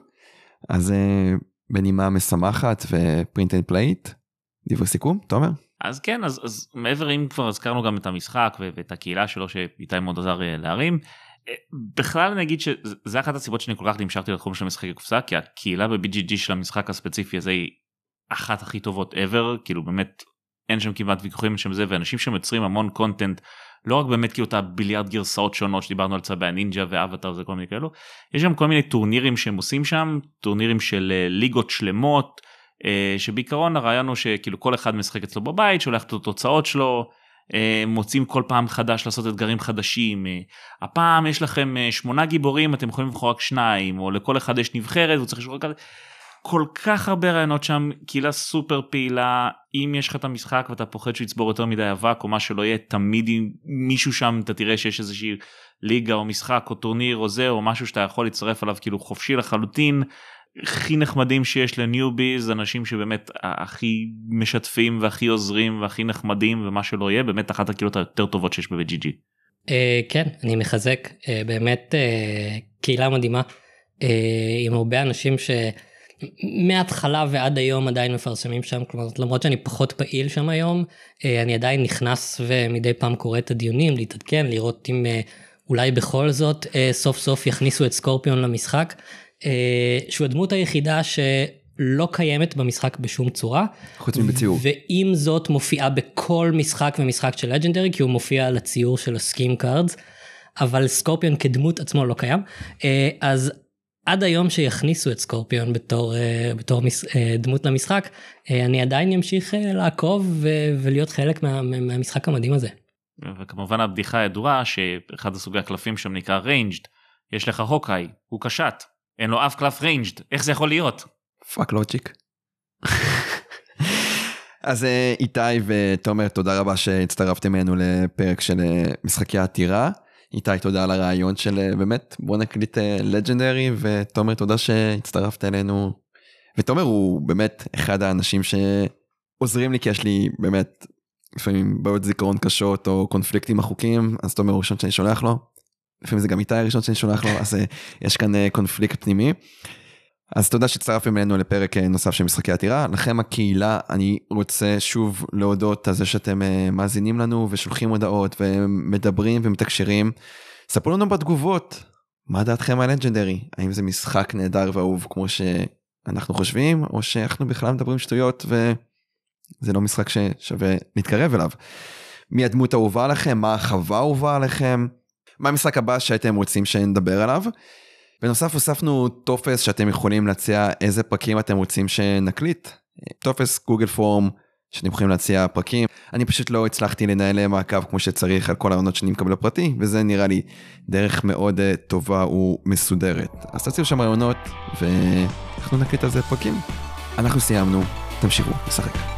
אז uh, בנימה משמחת ו print and play דברי סיכום תומר. אז כן אז, אז מעבר אם כבר הזכרנו גם את המשחק ואת הקהילה שלו שאיתי מאוד עזר אה, להרים. אה, בכלל אני אגיד שזה אחת הסיבות שאני כל כך נמשכתי לתחום של משחקי קופסה כי הקהילה ב-BGG של המשחק הספציפי הזה היא אחת הכי טובות ever כאילו באמת אין שם כמעט ויכוחים שם זה ואנשים שמייצרים המון content לא רק באמת כאילו אותם מיליארד גרסאות שונות שדיברנו על צבי הנינג'ה ואבטר זה כל מיני כאלו יש שם כל מיני טורנירים שהם עושים שם טורנירים של uh, ליגות שלמות uh, שבעיקרון הרעיון הוא שכאילו כל אחד משחק אצלו בבית שולח את התוצאות שלו. uh, מוצאים כל פעם חדש לעשות אתגרים חדשים הפעם יש לכם שמונה גיבורים אתם יכולים לבחור רק שניים או לכל אחד יש נבחרת והוא צריך לשחק כזה. כל כך הרבה רעיונות שם קהילה סופר פעילה אם יש לך את המשחק ואתה פוחד שהוא יצבור יותר מדי אבק או מה שלא יהיה תמיד עם מישהו שם אתה תראה שיש איזושהי ליגה או משחק או טורניר או זה או משהו שאתה יכול להצטרף עליו כאילו חופשי לחלוטין. הכי נחמדים שיש לניוביז אנשים שבאמת הכי משתפים והכי עוזרים והכי נחמדים ומה שלא יהיה באמת אחת הקהילות היותר טובות שיש ב-GG. אה, כן, אני מחזק, אה, באמת אה, קהילה מדהימה, עם הרבה אנשים שמההתחלה ועד היום עדיין מפרסמים שם, כלומר למרות שאני פחות פעיל שם היום, אה, אני עדיין נכנס ומדי פעם קורא את הדיונים, להתעדכן, לראות אם אה, אולי בכל זאת אה, סוף סוף יכניסו את סקורפיון למשחק, שהוא הדמות היחידה שלא קיימת במשחק בשום צורה. חוץ מבציור. ועם זאת מופיעה בכל משחק ומשחק של Legendary כי הוא מופיע על הציור של ה scheme cards אבל סקורפיון כדמות עצמו לא קיים אז עד היום שיכניסו את סקורפיון בתור אה, בתור אה, דמות למשחק אני עדיין אמשיך לעקוב ו- ולהיות חלק מה, מהמשחק המדהים הזה. וכמובן הבדיחה הידועה שאחד הסוגי הקלפים שם נקרא ranged יש לך Hawkeye הוא קשת אין לו אף קלף ranged איך זה יכול להיות. fuck logic. אז אה, איתי ותומר תודה רבה שהצטרפתם אלינו לפרק של אה, משחקי עתירה. איתי תודה על הרעיון של אה, באמת בוא נקליט לג'נדרי ותומר תודה שהצטרפת אלינו. ותומר הוא באמת אחד האנשים שעוזרים לי כי יש לי באמת לפעמים בעיות זיכרון קשות או קונפליקטים החוקים אז תומר הוא ראשון שאני שולח לו. לפעמים זה גם איתי הראשון שאני שולח לו אז יש כאן קונפליקט פנימי. אז תודה שהצטרפתם אלינו לפרק אה, נוסף של משחקי עתירה. לכם הקהילה, אני רוצה שוב להודות על זה שאתם אה, מאזינים לנו ושולחים הודעות ומדברים ומתקשרים. ספרו לנו בתגובות, מה דעתכם על Legendary? האם זה משחק נהדר ואהוב כמו שאנחנו חושבים, או שאנחנו בכלל מדברים שטויות וזה לא משחק ששווה להתקרב אליו. מי הדמות האהובה לכם? מה ההרחבה האהובה עליכם? מה המשחק הבא שהייתם רוצים שנדבר עליו? בנוסף הוספנו טופס שאתם יכולים להציע איזה פרקים אתם רוצים שנקליט. טופס Google Form שאתם יכולים להציע פרקים. אני פשוט לא הצלחתי לנהל מעקב כמו שצריך על כל העונות שאני מקבל בפרטי, וזה נראה לי דרך מאוד אה, טובה ומסודרת. אז תציעו שם רעיונות ואנחנו נקליט על זה פרקים. אנחנו סיימנו, תמשיכו לשחק.